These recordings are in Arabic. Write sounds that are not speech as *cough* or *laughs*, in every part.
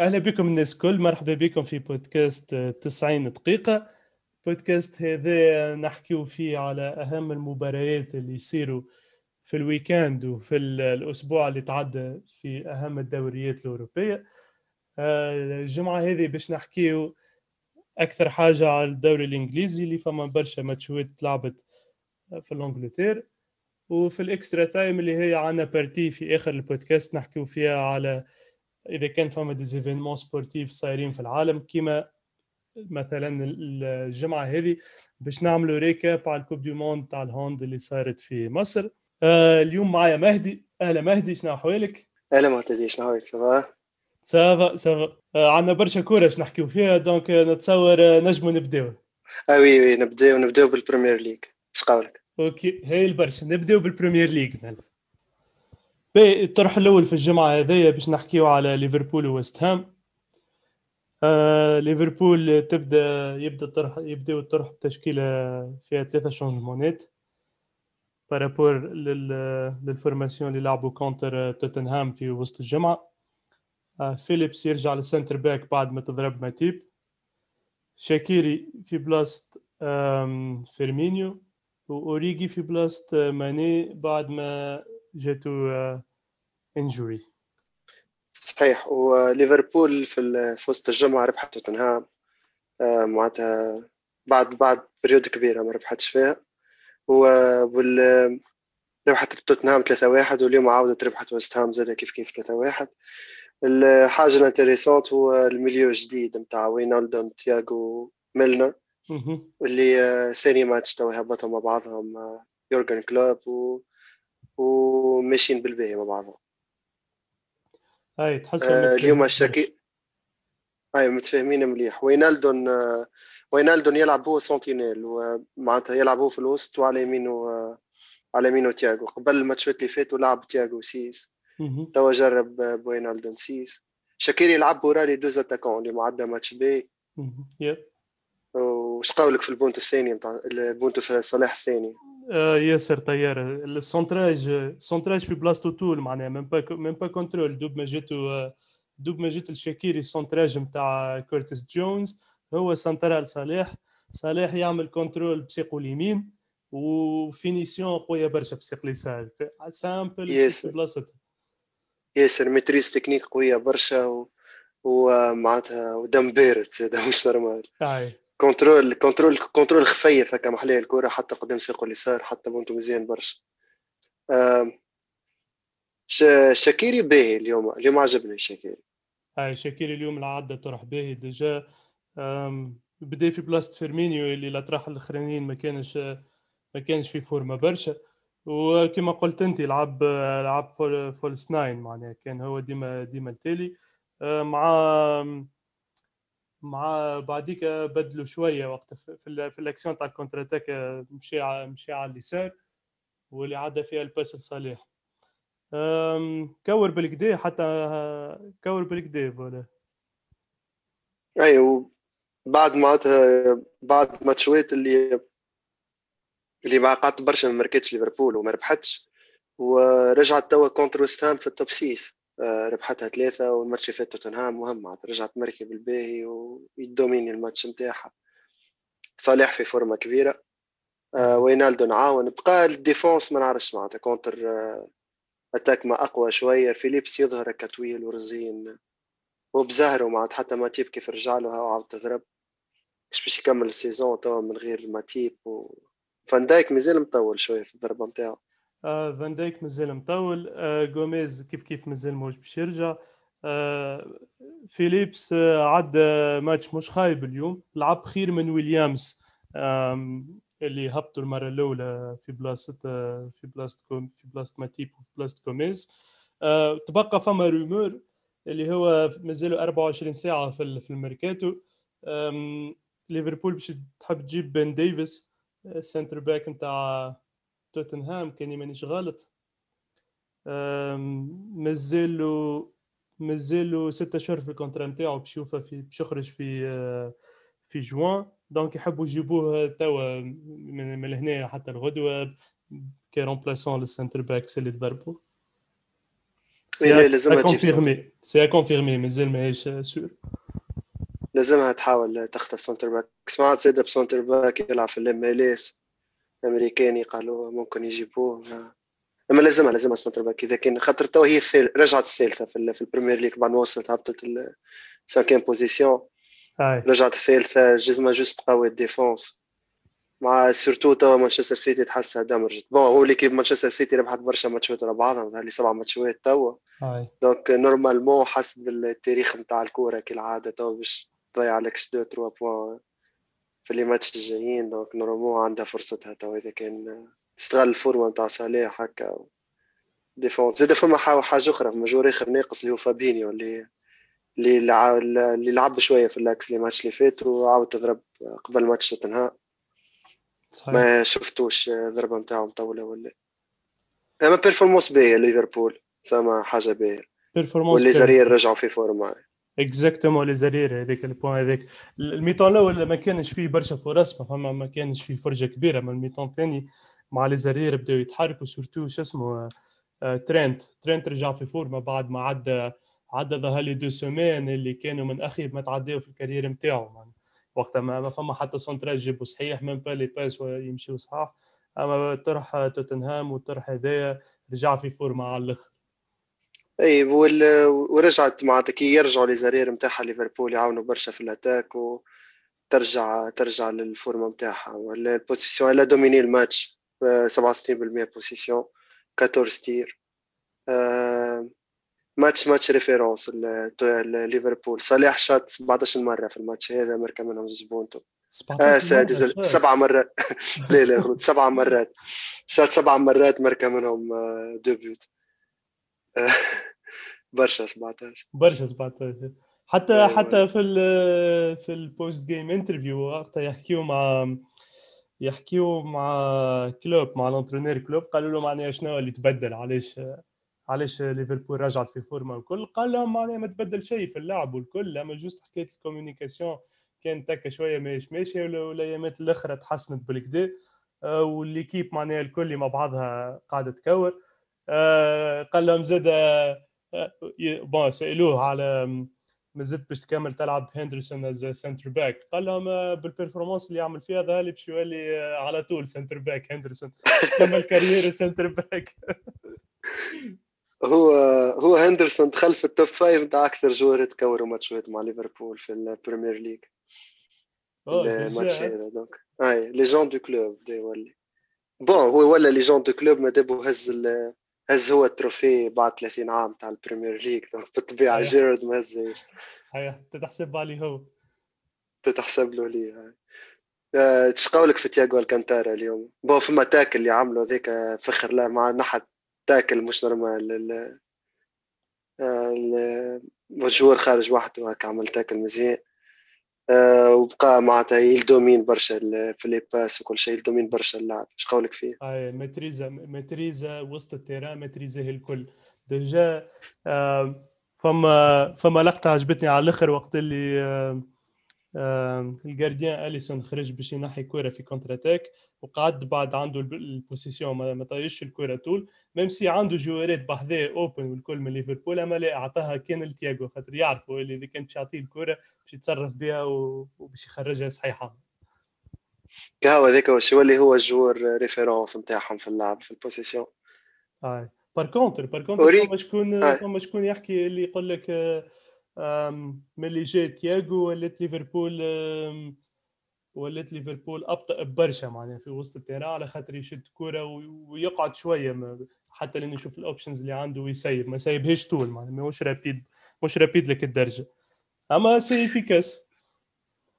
أهلا بكم الناس الكل مرحبا بكم في بودكاست 90 دقيقة. بودكاست هذا نحكيو فيه على أهم المباريات اللي يصيروا في ال weekend وفي الأسبوع اللي تعدى في أهم الدوريات الأوروبية. آه، الجمعة هذه باش نحكيو أكثر حاجة على الدوري الإنجليزي اللي فما برشا matchات تلعبت في ال Angleterre وفي ال extra time اللي هي عنا partie في آخر البودكاست نحكيو فيها على إذا كان فما des événements sportifs صايرين في العالم كيما مثلا الجمعة هذه باش نعملوا récap على ال coupe du monde تاع ال hand اللي صارت في مصر. آه اليوم معايا مهدي. أهلا مهدي شنو أحوالك؟ أهلا معتدي شنو أحوالك؟ ça va؟ ça va ça va آه عندنا برشا كورة نحكيو فيها donc نتصور آه، نجموا نبداو. آه oui oui نبداو نبداو بال Premier League اش قولك؟ OK هاي البرشا نبداو بال Premier League باهي الطرح الأول في الجمعة هذيا باش نحكيو على ليفربول وويست هام. آه ليفربول تبدأ يبدأ الطرح يبداو الطرح بتشكيلة فيها ثلاثة changementات par rapport لل formation اللي لعبوا contre توتنهام في وسط الجمعة. آه فيليبس يرجع لل centre back بعد ما تضرب ماتيب. شاكيري في بلاصه فيرمينيو واوريجي في بلاصه ماني بعد ما جاتو injury صحيح. وليفربول في وسط الجمعة ربحت توتنهام آه، معناتها بعد بعد période كبيرة ما ربحتش فيها. وال ربحت توتنهام 3-1 واليوم عاودت ربحت ويست هام زاد كيف كيف 3-1 الحاجة ال intéressante هو ال milieu الجديد نتاع وينالدون تياغو ميلنر اللي آه، ثاني ماتش تو هبطوا مع بعضهم آه، يورجن كلوب و... وماشيين بالباهي مع بعضهم. هاي تحس آه اليوم الشكي هاي متفاهمين مليح. وينالدون آه وينالدون يلعب هو sentinelle ومعناتها يلعب هو في الوسط وعلى يمينه آه على يمينه تياغو. قبل الماتشات اللي فاتوا لعب تياغو six. توا جرب بوينالدون six. شاكيري يلعب ورا les deux attaquants اللي معدى ماتش بي وش قولك في البونت الثاني نتاع البونت صلاح الثاني؟ آه ياسر طيار ال centrage ال centrage في بلاصتو طول معناها même pas même pas contrôle دوب ما جاتو دوب ما جات الشاكيري ال centrage نتاع كورتيس جونز هو سنترا ل صلاح صلاح يعمل contrôle بسيقو اليمين و finition قويه برشا بسيق اليسار simple ياسر ياسر maîtrise technique قويه برشا و... ومعناتها ودم بارد هذا مش normal contrôle contrôle contrôle خفيف هكا محليه الكره حتى قدام ساقه اليسار حتى بونتو مزيان برشا. شاكيري باهي اليوم اليوم عجبني شاكيري. هاي شاكيري اليوم العادة طرح باهي déjà. بدأ في بلاصة فيرمينيو اللي الاطراح الأخرانيين ما كانش ما كانش في فورمة برشا. وكما قلت أنت لعب لعب false, false nine معناها كان هو ديما ديما التالي. مع مع بعديك بدلوا شوية وقت في, في الأكسيون تاع ال contre-attaque مشي مشي على اليسار واللي عدى فيها ال passe لصلاح. كور بالكدا حتى كور بالكدا ولا أيوه بعد معناتها بعد ماتشوات اللي اللي ما قعدت برشا ما ماركتش ليفربول وما ربحتش ورجعت توا كونتر ويست في التوب 6 آه، ربحتها ثلاثة والماتش فات توتنهام مهم رجعت مركب الباهي ويدوميني الماتش نتاعها صالح في فورمة كبيرة. آه وينالدو نعاون. بقى الديفونس ما نعرفش معناتها كونتر آه أتاك ما أقوى شوية. فيليبس يظهر كطويل ورزين. وبزهره معناتها حتى ماتيب كيف رجع له عاود تضرب. مش باش يكمل ال saison توا من غير ماتيب و فان دايك مازال مطول شوية في الضربة نتاعو آه فان دايك مازال مطول آه جوميز كيف كيف مازال موش باش يرجع. آه فيليبس آه عدى ماتش مش خايب اليوم. لعب خير من ويليامز اللي هبطوا المرة الأولى في بلاصة آه في بلاصة في بلاصة ماتيب وفي بلاصة جوميز آه تبقى فما rumeur اللي هو مازال 24 ساعة في في الميركاتو. ليفربول باش تحب تجيب بن ديفيس ال centre back نتاع توتنهام كان مانيش غلط مازالو مازالو ستة اشهر في ال contrat نتاعو باش يوفى في باش يخرج في في جوان donc يحبوا يجيبوه توا من, من هنا حتى الغدوه كي remplaçant لل centre backs اللي تضربوا لازمها confirmé c'est confirmé مازال ماهيش sûr لازمها تحاول تخطف centre back سمعت زيد ب centre back يلعب في ال MLS أمريكاني قالوا ممكن يجيبوه. أما لازمها لازمها centre back إذا كان خاطر تو هي الثالث رجعت الثالثة في, في البريمير ليغ بعد ما وصلت هبطت ال cinquième position رجعت الثالثة لازمها juste تقوي ال défense. مع surtout توا مانشستر سيتي تحسها دمرجت bon هو اللي كيف مانشستر سيتي ربحت برشا ماتشات ورا بعضها ظهر لي سبع ماتشات توا. donc normalement حسب التاريخ نتاع الكورة كالعادة توا باش تضيع لك deux trois points في les matchs الجايين donc normalement عندها فرصتها توا. إذا كان تستغل الفورمة نتاع صلاح هكا défense. زاد فما حاجة أخرى فما joueur اخر ناقص اللي هو فابينيو اللي اللي اللي لعب شوية في ال axe اللي ماتش اللي فات وعاود تضرب قبل ماتش توتنهام. ما شفتوش الضربه نتاعو مطوله ولا أما بيرفورمانس باهية ليفربول سما حاجة باهية. واللي زرير رجعوا في فورما اكزاكتومون لي زرير هذاك البوان هذاك الميطون الأول ما كانش فيه برشا فرص ما فما ما كانش فيه فرجة كبيرة من الميطون الثاني مع لي زرير بداو يتحركوا سورتو شو اسمه آه، ترينت ترينت رجع في فورما بعد ما عدى عدى ظهر لي دو سومين اللي كانوا من اخيب ما تعداو في الكارير نتاعو وقتها ما فما حتى سونتراج جيبو صحيح من بالي باس يمشيو صحاح. أما طرح توتنهام وطرح هذايا رجع في فورما على الآخر اي ورجعت معناتها كي يرجعوا les arrières نتاعها ليفربول يعاونوا برشا في ال attaque وترجع ترجع للفورما نتاعها ال possession elle a dominé الماتش 67% possession 14 tirs أه ماتش ماتش référence ليفربول. صلاح شات 17 مرة في الماتش هذا مركب منهم زوج بونتو آه سبع مرات. *laughs* لا لا سبع مرات. شات سبع مرات مركى منهم deux buts *laughs* برشا 17 برشا 17 حتى أيوة. حتى في ال في ال post game interview وقتها يحكيو مع يحكيو مع كلوب مع ال entraîneur كلوب قالوا له معناها شنو اللي تبدل علاش علاش ليفربول رجعت في فورما الكل؟ قال لهم معناها ما تبدل شيء في اللعب والكل أما juste حكايه ال communication كانت هكا شوية ماهيش ماشية والأيامات الأخرى تحسنت بالكدا آه، و l'équipe معناها الكل مع بعضها قاعدة تكور. قال لهم زاد bon آه، سألوه على ما زلت باش تكمل تلعب هندرسون as centre back قال لهم بال performance اللي يعمل فيها ظهر لي باش يولي على طول centre back هندرسون. كمل carrière centre back هو هو هندرسون دخل في ال top five نتاع أكثر joueurs تكوروا ماتشات مع ليفربول في البريمير ليج الماتش هذا دونك أي ليجون دو كلوب يولي بون هو ولا ليجون دو كلوب ما دابو هز هز هو التروفي بعد 30 عام تاع البريمير ليج *laughs* بالطبيعة جيرد ما هزش صحيح. تتحسب عليه هو. تتحسب له ليه إيش قولك في تياغو ألكانتارا اليوم؟ بون فما تاكل اللي عملوا ذيك فخر له مع نحت تاكل مش نورمال. ال joueur خارج وحده هكا عمل tacle مزيان. وبقى معناتها يدومين برشا في les passes وكل شيء يدومين برشا اللعب إيش قولك فيه؟ أي ماتريزا ماتريزا وسط ال terrain ماتريزا الكل déjà آه فما فما لقطة عجبتني على الآخر وقت اللي آه ال gardien أليسون خرج باش ينحي كوره في contre-attaque وقعد بعد عنده ال possession ما طيش الكوره طول même si عنده جوارات بحذاه open والكل من ليفربول أما لا أعطاها كان لتياغو خاطر يعرفوا اللي إذا كان باش يعطيه الكوره باش يتصرف بها وباش يخرجها صحيحة. كهو هذاك واش يولي هو ال joueur référence نتاعهم في اللعب في ال possession. اي par contre par contre فما شكون فما شكون يحكي اللي يقول لك ملي جا تياغو ولات ليفربول ولات ليفربول أبطأ برشا معناها في وسط ال terrain على خاطر يشد كرة ويقعد شوية حتى لين يشوف ال options اللي عنده ويسيب ما سايبهاش طول معناها مش rapide مش rapide للك الدرجة. أما c'est efficace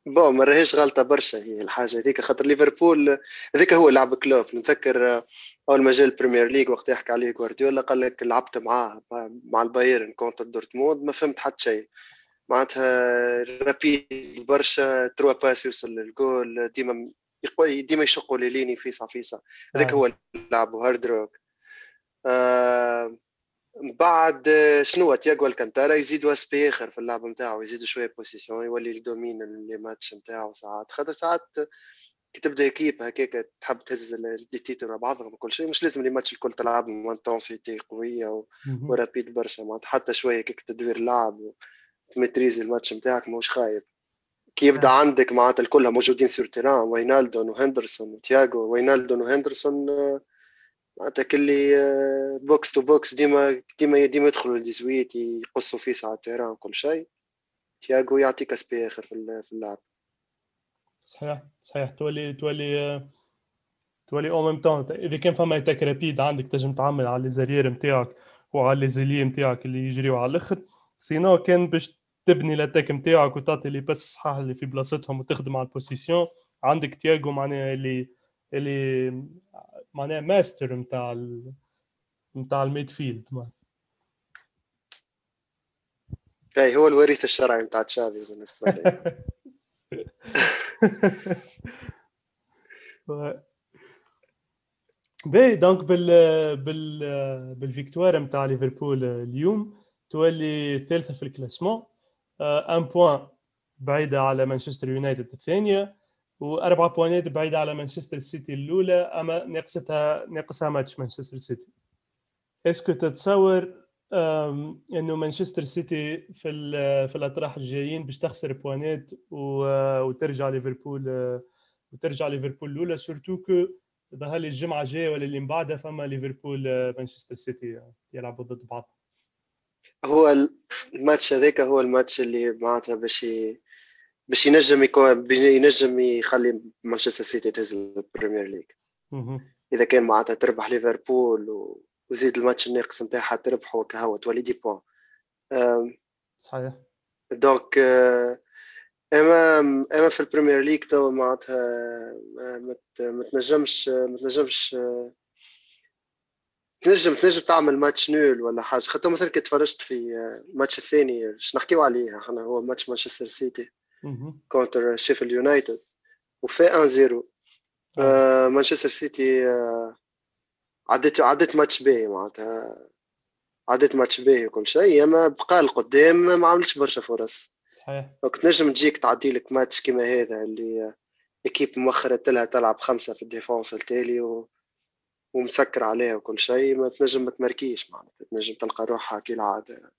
bon ما راهيش غلطة برشا هي الحاجة هذيك خاطر ليفربول هذاك هو لعب كلوب. نتذكر أول ما جا البريمير ليج وقت يحكي عليه جوارديولا قال لك لعبت معاه مع البايرن contre دورتموند ما فهمت حتى شيء. معناتها rapide برشا trois passes يوصل للجول ديما ديما يشقوا ليني فيسع فيسع هذاك هو اللعب hard rock. آه بعد شنو تياغو ألكانتارا؟ يزيدوا aspect آخر في اللعب نتاعو يزيدوا شوية possession يولي يدومين les matchs نتاعو ساعات. خاطر ساعات كي تبدا équipe هكاك تحب تهز ال titre بعضهم وكل شيء. مش لازم الماتش الكل تلعب intensité قوية و rapide برشا. معناتها حتى شوية كيك تدوير اللعب وتمتريزي الماتش نتاعك ماهوش خايب. كي يبدأ عندك معناتها الكل موجودين sur terrain وينالدون وهندرسون وتياغو. وينالدون وهندرسون معناتها كلي box to box ديما ديما ديما يدخلوا ل dix-huit يقصوا فيه ساعة terrain وكل شيء. تياغو يعطيك aspect آخر في اللعب. صحيح صحيح. تولي تولي تولي أو ميم تون إذا كان فما attaque rapide عندك تنجم تعمل على les arrières نتاعك وعلى les ailiers نتاعك اللي يجريو على الأخر. sinon كان باش تبني ال attaque نتاعك وتعطي les passes صحاح اللي في بلاصتهم وتخدم على ال possession عندك تياغو معناها اللي اللي معناها ماستر نتاع ال... نتاع ال midfield اي هو الوريث الشرعي نتاع تشافي بالنسبة لي. *laughs* bah donc بال بال بال victoire نتاع ليفربول اليوم تولي ثالثة في ال classement. un point بعيدة على مانشستر يونايتد الثانية. واربع بوانات بعيدة على مانشستر سيتي الأولى أما ناقصتها ناقصها ماتش مانشستر سيتي. est-ce que تتصور إنه مانشستر سيتي في في الاطراح الجايين باش تخسر بوانات وترجع ليفربول وترجع ليفربول الأولى surtout que ظهر لي الجمعة الجاية ولا اللي من بعدها فما ليفربول مانشستر سيتي يلعبوا ضد بعض. هو الماتش هذاك هو الماتش اللي معناتها باش باش ينجم يكون ينجم يخلي مانشستر سيتي تهز البريمير ليج إذا كان معناتها تربح ليفربول و... وزيد الماتش الناقص نتاعها تربح وكهو تولي des points صحيح. donc اما أما في البريمير ليج تو معناتها ما تنجمش ما تنجمش تنجم تنجم تعمل ماتش nul ولا حاجة. خاطر مثلا كي تفرجت في الماتش الثاني باش نحكيو عليه؟ إحنا هو ماتش مانشستر سيتي. contre شيفيلد يونايتد. وفي 1 0 مانشستر سيتي عديت عديت ماتش باهي معناتها. عديت ماتش باهي وكل شيء. اما بقى القدام ما عملتش برشا فرص. صحيح. donc تنجم تجيك تعدي لك ماتش كيما هذا اللي équipe موخرة لها تلعب خمسة في ال défense التالي و... ومسكر عليها وكل شيء. ما تنجم ما تمركيش معناتها. تنجم تلقى روحها كي العادة.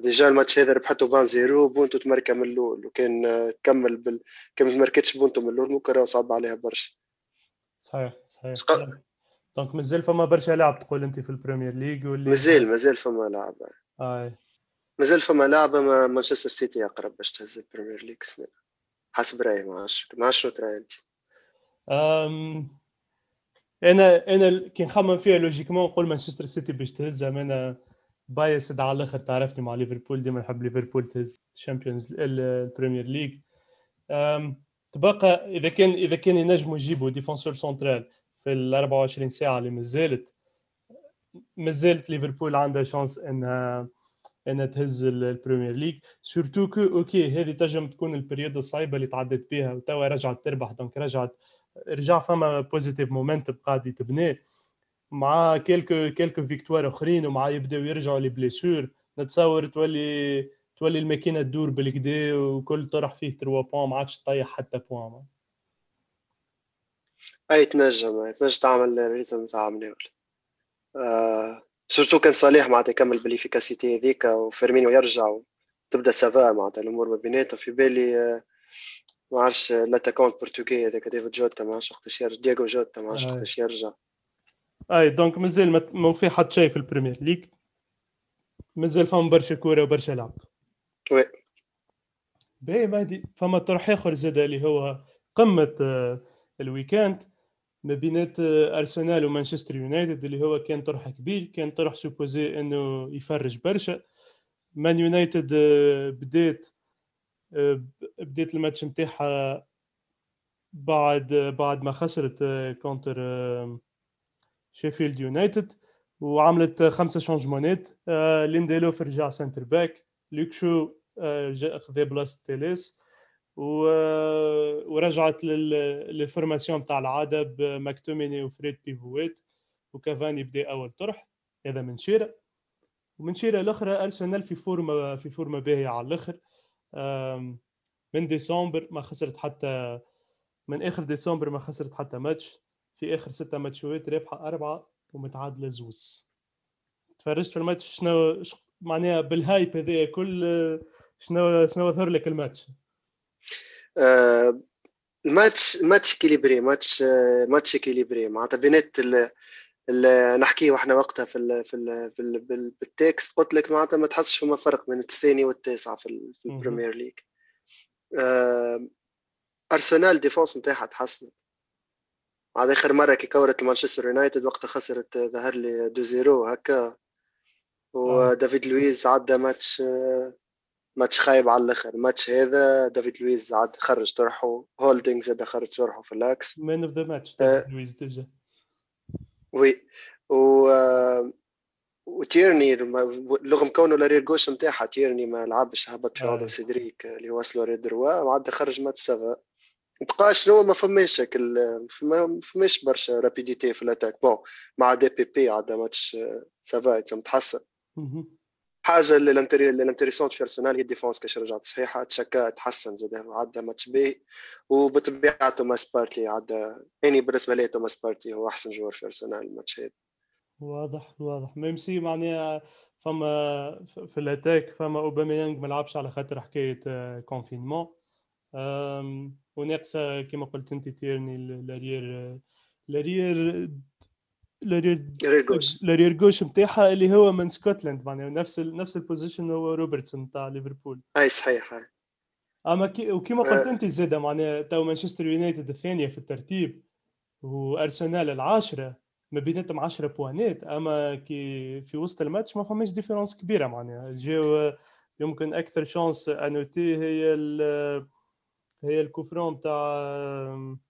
déjà ال match هذا ربحته بان زيرو بونتو تمركا من الأول وكان تكمل بال كان ما تمركتش بونتو من الأول ممكن راهو صعب عليها برشا. صحيح صحيح. donc مازال فما برشا لعب تقول أنت في ال Premier League واللي مازال مازال فما لعب آي. مازال فما لعبه ما مانشستر سيتي أقرب باش تهز ال Premier League سنة. حسب رأيي ما عرفتش ما شنو تراي أنت؟ أم... أنا أنا كي نخمم فيها logiquement نقول مانشستر سيتي باش تهزها أنا biased على الآخر تعرفني مع ليفربول ديما نحب ليفربول تهز ال Champions ال Premier League تبقى إذا كان إذا كان ينجموا يجيبوا défenseur central في ال 24 ساعة اللي مازالت مازالت ليفربول عندها chance إنها إنها تهز ال Premier League surtout que أوكي هذه تنجم تكون ال période الصعيبه اللي تعدت بها وتوا رجعت تربح donc رجعت رجع فما positive momentum قاعد يتبنى مع quelques quelques victoires أخرين ومع يبداو يرجعوا les blessures نتصور تولي تولي الماكينة تدور بالكدا وكل طرح فيه 3 points ما عادش تطيح حتى point. أي تنجم تنجم تعمل ال rythme تاع مناول آه surtout كان صالح معناتها يكمل بال efficacité هذيك وفيرمينيو يرجع وتبدأ ça va معناتها الأمور ما بيناتهم. في بالي آه ما عرفش l'attaquant البرتغالي هذاك ديوغو جوتا ما عرفش وقتاش يرجع. دياغو جوتا ما عرفش وقتاش يرجع. اي دونك مازال ما في حد شيء في ال Premier League مازال فما برشا كورة وبرشا لعب. Oui. باهي مهدي. فما طرح آخر زاد اللي هو قمة آه، ال weekend ما بينات آه، أرسنال ومانشستر يونايتد اللي هو كان طرح كبير كان طرح supposé إنه يفرج برشا. مان يونايتد آه، بدات بدات الماتش نتاعها بعد بعد ما خسرت contre شيفيلد يونايتد وعملت خمسة changement ات لينديلوف رجع centre back. لوكشو خذا بلاصه تيليس. ورجعت لل formation تاع العادة بماكتوميني وفريد pivot وكافاني بدا أول طرح. هذا من شيرة. ومن شيرة الأخرى أرسنال في forma في forma باهية على الآخر. من ديسمبر ما خسرت حتى من آخر ديسمبر ما خسرت حتى ماتش. في آخر ستة ماتشات رابحة أربعة ومتعادلة زوز. تفرجت في الماتش شنو معناها بال hype هذا كل شنو شنو ظهر لك الماتش؟ آه ال match match équilibré match match équilibré. معناتها بينات نحكيه وإحنا وقتها في ال في ال في ال بال text. قلت لك معناتها ما تحسش فما فرق بين الثاني والتاسع في, في ال Premier League. آه أرسنال ديفونس نتاعها تحسنت. عاد آخر مرة كي كورت مانشستر يونايتد وقتها خسرت ظهر لي 2 0 هكا. ودافيد لويز عدى ماتش ماتش خايب على الآخر. الماتش هذا دافيد لويز عاد خرج طرحه هولدينغ زاد خرج طرحه في الاكس مان اوف ذا ماتش دافيد لويز ديجا. وي و وتيرني رغم كونه لارير جوش نتاعها تيرني ما لعبش هبط في عضو سيدريك اللي وصلوا ريد دروا عاد خرج ماتش سافا بقى شنو ما فماش ما فماش برشا رابيديتي في الاتاك بون مع دي بي بي عاد ماتش سافا متحسن حاجة اللي الانتريسونت في ارسنال هي الديفونس كاش رجعت صحيحة تشكا تحسن زاد عدى ماتش باهي وبطبيعة توماس بارتلي عدى اني بالنسبة لي توماس بارتلي هو أحسن جوار في ارسنال الماتش هذا. واضح واضح. ميم سي معناها فما في الاتاك فما اوباميانج ما لعبش على خاطر حكاية confinement وناقصة كما قلت أنت تيرني l'arrière l'arrière l'arrière gauche نتاعها اللي هو من سكوتلاند معناها نفس ال نفس ال position هو روبرتسون نتاع ليفربول أي صحيح هاي أما كي وكما قلت أنت زاده معناها تو مانشستر يونايتد الثانية في الترتيب وأرسنال العاشرة ما بيناتهم 10 point ات. أما كي في وسط الماتش ما فماش différence كبيرة معناها جاو يمكن أكثر شانس انوتي هي هي الكوفرون نتاع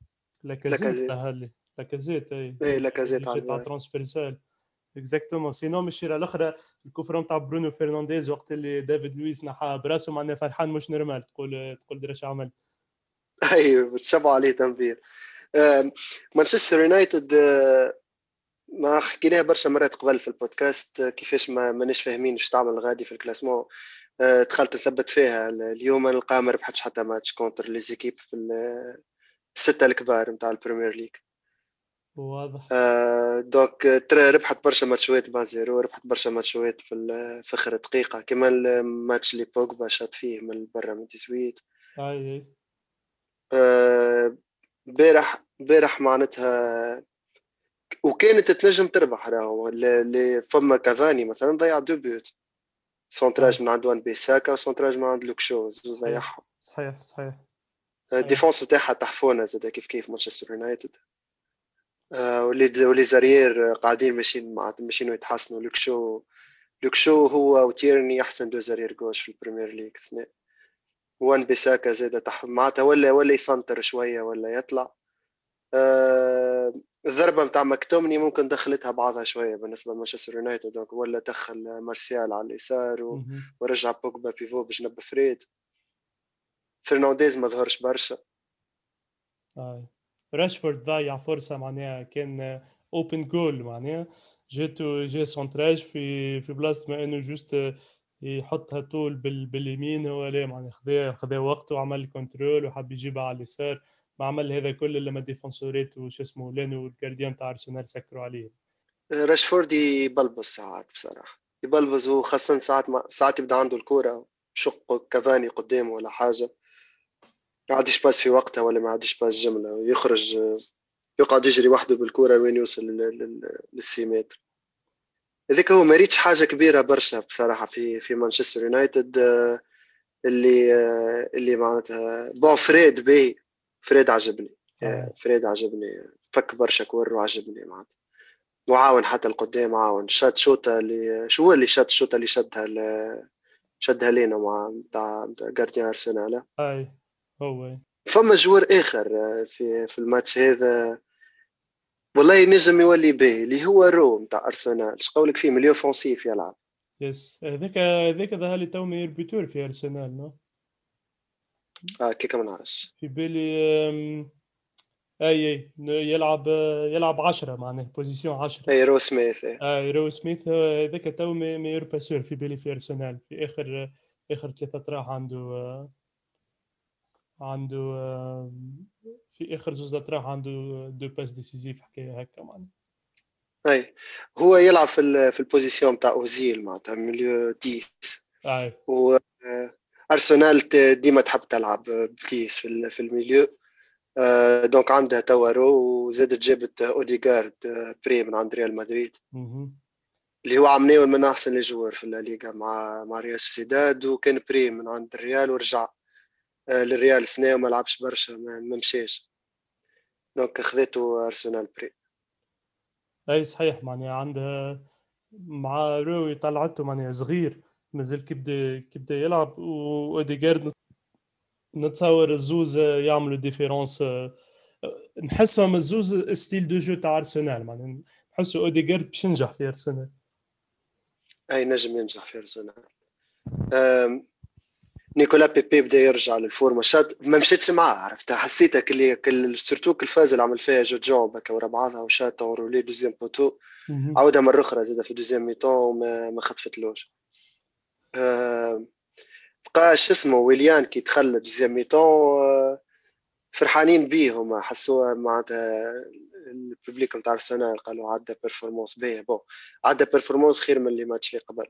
لاكازيت تاع لاكازيت إي. إي لاكازيت تاع ترانسفيرسال اكزاكتومون سينو مش الشيره الاخرى الكوفرون تاع برونو فرنانديز وقت اللي دافيد لويس نحاها براسه معناها فرحان مش نورمال تقول تقول درا عمل. إي بتشبعوا عليه تنبير مانشستر يونايتد ما حكيناها برشا مرات قبل في البودكاست كيفاش ما ماناش فاهمين إيش تعمل غادي في الكلاسمون. دخلت نثبت فيها. اليوم نلقاها ما ربحتش حتى match contre les équipes في الستة الكبار نتاع ال Premier League واضح. آه donc ترى ربحت برشا ماتشوات با zéro ربحت برشا ماتشوات في في آخر دقيقة. كما الماتش اللي بوجبا shoot ات فيه من برا من 18 أي أي. امبارح آه امبارح معناتها وكانت تنجم تربح راهو. اللي فما كافاني مثلا ضيع deux buts centrage من عند وان بيساكا و centrage من عند لوك شو زوز ضيعهم صحيح صحيح. ال défense نتاعها تحفونه زاد كيف كيف مانشستر يونايتد آه و les و les arrières قاعدين ماشيين مع ماشيين يتحسنوا. لوك شو لوك شو هو وتيرني أحسن deux arrières gauches في البريمير ليج. سنة وان بيساكا زاد تح... معناتها ولا ولا يسنتر شوية ولا يطلع. آه الضربه نتاع مكتومني ممكن دخلتها بعضها شوية بالنسبة لمانشستر يونايتد donc ولا دخل مارسيال على اليسار و... ورجع بوجبا pivot بجنب فريد. فرنانديز ما ظهرش برشا. آه. راشفورد ضيع فرصة معناها كان open goal معناها. جاتو جا centrage في في بلاصة ما إنه juste يحطها طول بال... باليمين هو لا معناها خذا خذا وقته وعمل contrôle وحب يجيبها على اليسار. ما عمل هذا كل لما ديفونسوريت وش اسمه لانو وال gardien تاع أرسنال سكروا عليه. راشفورد يبلبز ساعات بصراحة. يبلبز وخاصه ساعات ما ساعات يبدا عنده الكوره شق كافاني قدامه ولا حاجة. ما عادش passe في وقتها ولا ما عادش passe جملة. ويخرج يقعد يجري وحده بالكوره وين يوصل للسي متر. هذاك هو ما ريتش حاجة كبيرة برشا بصراحة في في مانشستر يونايتد اللي اللي معناتها bon فريد بي فريد عجبني. آه. فريد عجبني. فك برشا كور وعجبني معناتها. وعاون حتى القدام عاون. شات شوطة اللي شو هو اللي شات الشوطة اللي شدها ل... شدها لينا مع تاع gardien ارسنال أي هو فما joueur آخر في في الماتش هذا. والله ينجم يولي به اللي هو رو نتاع ارسنال اش قولك فيه؟ milieu offensif يلعب. yes. هذاك هذاك ظهر لي تو meilleur buteur في ارسنال non؟ آه كيكا ما نعرفش في بالي أي أي يلعب يلعب 10 معناه position 10 أي رو سميث اي أي رو سميث هذاك تو meilleur passeur في بالي في أرسنال في آخر آخر ثلاثة راح عنده عنده آه، في آخر زوز اطراح عنده deux passes décisives حكايه هكا معناها. أي. هو يلعب في في ال position تاع أوزيل معناتها milieu 10 أي. و ارسنال ديما تحب تلعب بليس في في ال milieu. donc عندها توا رو وزادت جابت اوديغارد prêt من عند ريال مدريد. اللي هو عمناول من أحسن ال joueurs في الليغا مع مع ريال سوسيداد وكان prêt من عند الريال ورجع آه، للريال سنة وما لعبش برشا ما مشاش. donc خذيته أرسنال prêt. أي صحيح معناها عندها مع روي طلعته معناها صغير. مازال كي بدا كي بدا يلعب واوديجارد نتصور الزوز يعملوا différence نحسهم الزوز style de jeu تاع أرسنال معناها نحسوا اوديجارد باش ينجح في أرسنال. أي نجم ينجح في أرسنال. نيكولا بيبي بدا يرجع للفورما شات ما مشيتش معاه عرفتها حسيتها كل كل surtout كل phase اللي عمل فيها جو جون بكا ورا بعضها وشات ورولي deuxième poteau. عاودها مرة أخرى زاد في deuxième mi-temps وما ما خطفتلوش بقى شو اسمه ويليان كي دخل deuxième mi-temps فرحانين بيه هما. حسوها معناتها ال public نتاع ارسنال قالوا عدى performance باهي bon عدى performance خير من اللي ماتش اللي قبل.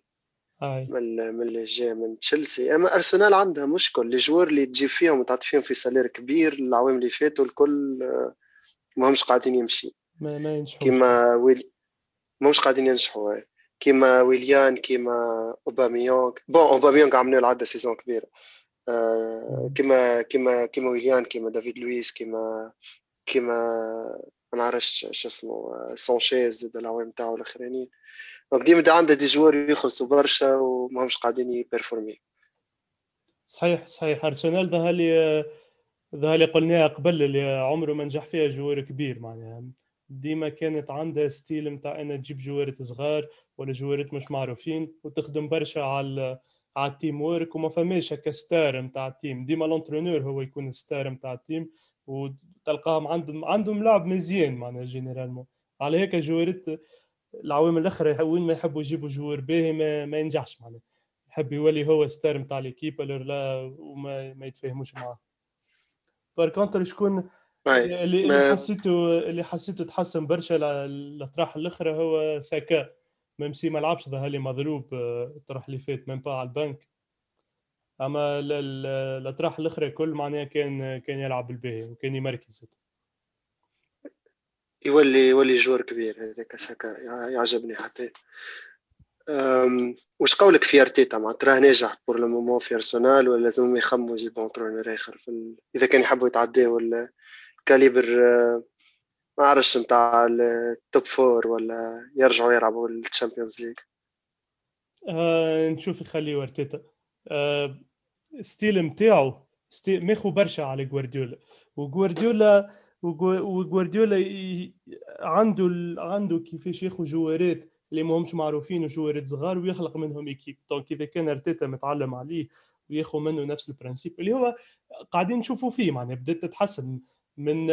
من من اللي جاي من تشيلسي. أما أرسنال عندها مشكل. les joueurs اللي تجيب فيهم وتعطي فيهم في salaire كبير العوام اللي فاتوا الكل ما همش قاعدين يمشي. ما ما ينجحوش. كيما ويل ما همش قاعدين ينجحوا كيما ويليان كيما اوباميونغ bon اوباميونغ عملوا عدى saison كبيرة. آه كيما كيما كيما ويليان كيما دافيد لويس كيما كيما ما نعرفش شو اسمه سانشيز زاد العوام نتاعو الأخرانيين. donc ديما عنده des joueurs يخلصوا برشا وماهمش قاعدين يبرفورمي صحيح صحيح. أرسنال ظهر لي ظهر لي قلناها قبل اللي عمره ما نجح فيها joueur كبير معناها. ديما كانت عندها style نتاع انها تجيب جوارات صغار ولا جوارات مش معروفين وتخدم برشا على على ال teamwork وما فماش هكا star نتاع ال team. ديما l'entraîneur هو يكون star نتاع ال team وتلقاهم عندهم عندهم لعب مزيان معناها généralement على هيك جوارات العوام الأخرى وين ما يحبوا يجيبوا joueur باهي ما, ما ينجحش معناها. يحب يولي هو star نتاع l'équipe لا وما ما يتفاهموش معاه. par contre شكون اللي اللي حسيته اللي حسيته تحسن برشا الاطراح الأخرى هو ساكا. même si ما لعبش ظهر لي مضروب الطرح اللي فات même pas على البنك. أما الاطراح الأخرى كل معناها كان كان يلعب بالباهي وكان يمركز. يولي يولي joueur كبير هذاك ساكا يعجبني حتى. واش قولك في أرتيتا؟ ما تراه ناجح pour le moment في ارسنال ولا لازم يخموا يجيبوا entraîneur اخر في ال... إذا كان يحبوا يتعداو ال calibre ما عرفش نتاع ال top four ولا يرجعوا يلعبوا الشامبيونز ليج آه نشوف يخليه ارتيتا آه style نتاعو ماخو برشا على جوارديولا. وجوارديولا وجوارديولا عنده عنده كيفاش ياخذ جوارات اللي ما همش معروفين وجوارات صغار ويخلق منهم équipe donc اذا كان أرتيتا متعلم عليه وياخذ منه نفس ال principe اللي هو قاعدين نشوفوا فيه معناها بدات تتحسن. من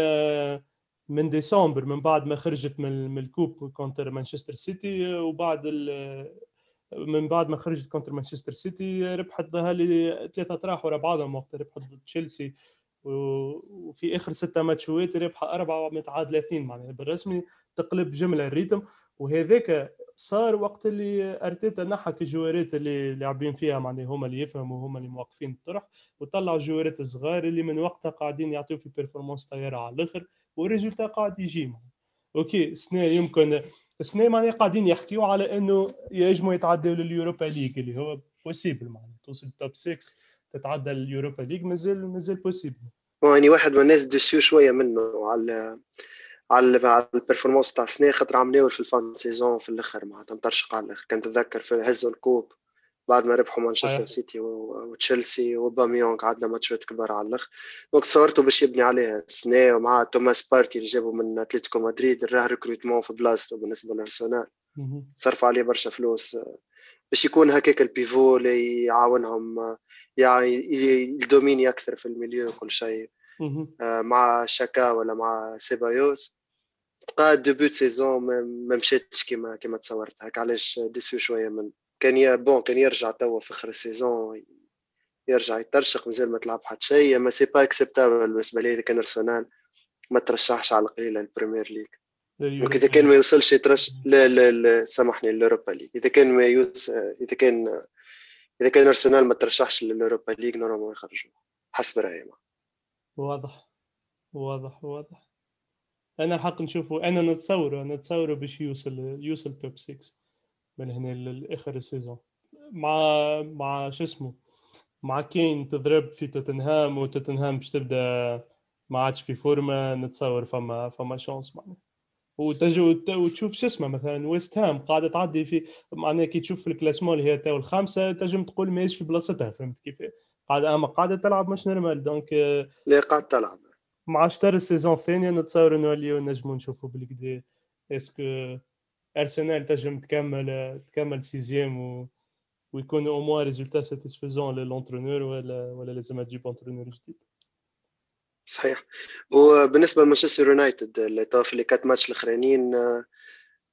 من ديسمبر من بعد ما خرجت من ال coupe contre مانشستر سيتي وبعد من بعد ما خرجت contre مانشستر سيتي ربحت ظهر لي ثلاثة اطراح ورا بعضهم وقت ربحت ضد تشيلسي. وفي آخر ستة ماتشوات ربحة أربعة متعادلة اثنين معناها بالرسمي تقلب جملة ال rythme وهذاك صار وقت اللي أرتيتا نحى الجوارات اللي لاعبين فيها معناها هما اللي يفهموا هما اللي موقفين الطرح وطلع الجوارات الصغار اللي من وقتها قاعدين يعطيو في performance طيارة على الآخر وال résultat قاعد يجي OK سنة يمكن سنة معناها قاعدين يحكيوا على إنه ينجموا يتعدوا لليوروبا ليج اللي هو possible معناها توصل top 6 تتعدى اليوروبا ليج مازال مازال possible يعني واحد من الناس déçu شوية منه على على على ال performance تاع سنة خاطر عملوه في ال fin saison في الأخر معناتها مطرشق على الأخر. كنت تذكر في هزوا ال coupe بعد ما ربحوا مانشستر سيتي وتشيلسي وباميونغ عندنا ماتشات كبار على الأخر. donc تصورته باش يبني عليها سنة ومع توماس بارتي اللي جابوا من أتلتيكو مدريد راه recrutement في بلاصتو بالنسبة لأرسنال. صرف عليه برشا فلوس باش يكون هكاك ال pivot اللي يعاونهم يعني يدوميني أكثر في ال milieu وكل شيء. آه، مع شاكا ولا مع سيبايوس. بقى début saison ما مشاتش كيما كيما تصورت. هكا علاش déçu شوية من كان يا bon كان يرجع توا في آخر ال saison يرجع يترشق مازال ما تلعب حتى شيء mais c'est pas acceptable بالنسبة لي اذا كان أرسنال. ما ترشحش على القليله البريمير ليج donc إذا كان ما يوصلش يترش لا لا لا سامحني الاوروبا ليج إذا كان ما يوص إذا كان إذا كان أرسنال ما ترشحش للأوروبا ليج normalement يخرجوا. حسب رأيي واضح. واضح واضح. أنا الحق نشوفه. أنا نتصوره نتصوره باش يوصل يوصل top 6 من هنا لآخر ال saison. مع مع شو اسمه؟ مع كين تضرب في توتنهام وتوتنهام باش تبدأ ما عادش في فورما نتصور فما فما chance معناها. وتشوف شو اسمه مثلا ويست هام قاعدة تعدي في معناها كي تشوف في ال classement اللي هي تو الخامسة تنجم تقول ماهيش في بلاصتها فهمت كيف؟ قاعدة أما قاعدة تلعب مش normal donc لا قاعدة تلعب. مع شطر ال saison الثانية نتصور نوليو نجمو نشوفوا بالقدا. est-ce que ارسنال تنجم تكمل تكمل sixième و... ويكون au moins résultat satisfaisant ل l'entraîneur ولا ولا لازم تجيب entraîneur جديد؟ صحيح. وبالنسبة لمانشستر يونايتد اللي طاف les quatre matchs الأخرانيين آه،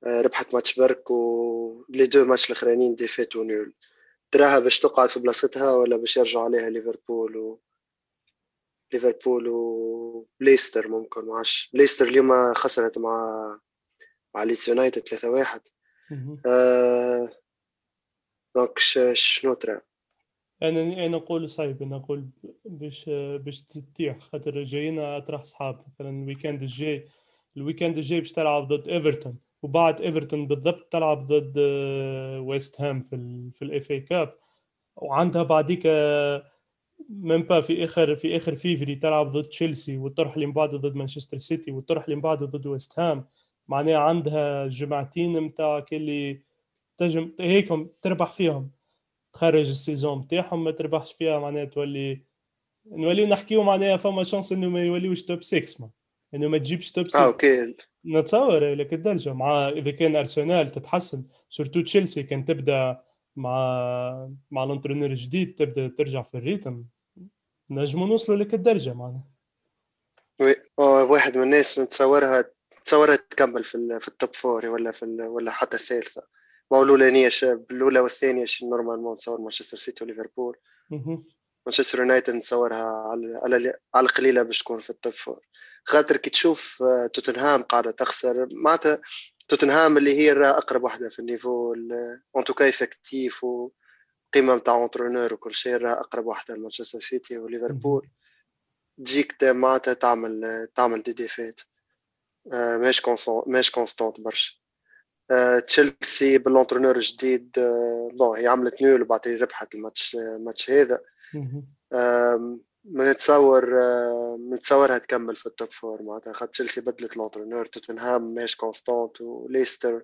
ربحت ماتش برك و les deux matchs الأخرانيين défaite و nul تراها باش تقعد في بلاصتها ولا باش يرجعوا عليها ليفربول و ليفربول وليستر ممكن معش ليستر اليوم خسرت مع مع ليدز يونايتد 3 1 آه... donc شنو ترى؟ أنا أنا نقول صعيب أنا نقول باش باش تطيح خاطر جاينا اطرح صعاب. مثلا ال week-end الجاي ال week-end الجاي باش تلعب ضد إيفرتون وبعد إيفرتون بالضبط تلعب ضد ويست هام في ال في ال FA Cup. وعندها بعديك من با في آخر في آخر فيفري تلعب ضد تشيلسي وتروح اللي بعده ضد مانشستر سيتي وتروح اللي بعده ضد ويست هام. معناها عندها جمعتين نتاع كلي تجم هيكم تربح فيهم. تخرج ال saison بتاعهم ما تربحش فيها معناها تولي نوليو نحكيو معناها فما chance إنه ما يوليوش top 6 ما. إنه ما تجيبش top 6 آه OK. نتصور لك الدرجه مع إذا كان أرسنال تتحسن surtout تشيلسي كان تبدأ مع مع ال entraîneur الجديد تبدأ ترجع في ال rythme. نجموا نوصلوا لك الدرجه معناها. oui واحد من الناس نتصورها تصورها تكمل في في ال top four ولا في ولا حتى الثالثة. ما هو الاولانيه الاولى والثانيه normalement نتصور مانشستر سيتي وليفربول مانشستر يونايتد نتصورها على على على القليلة باش تكون في ال top four خاطر كي تشوف آه، توتنهام قاعدة تخسر معناتها توتنهام اللي هي أقرب واحدة في ال niveau en tout cas effectif وقيمه نتاع entraîneur وكل شيء أقرب واحدة لمانشستر سيتي وليفربول تجيك معناتها تعمل تعمل des défaites آه، ماش ماش constante برشا. آه، تشيلسي ب l'entraîneur الجديد bon هي عملت nul وبعدين ربحت الماتش الماتش هذا. نتصور نتصورها تكمل في ال top four معناتها. خاطر تشيلسي بدلت l'entraîneur توتنهام ماش constante وليستر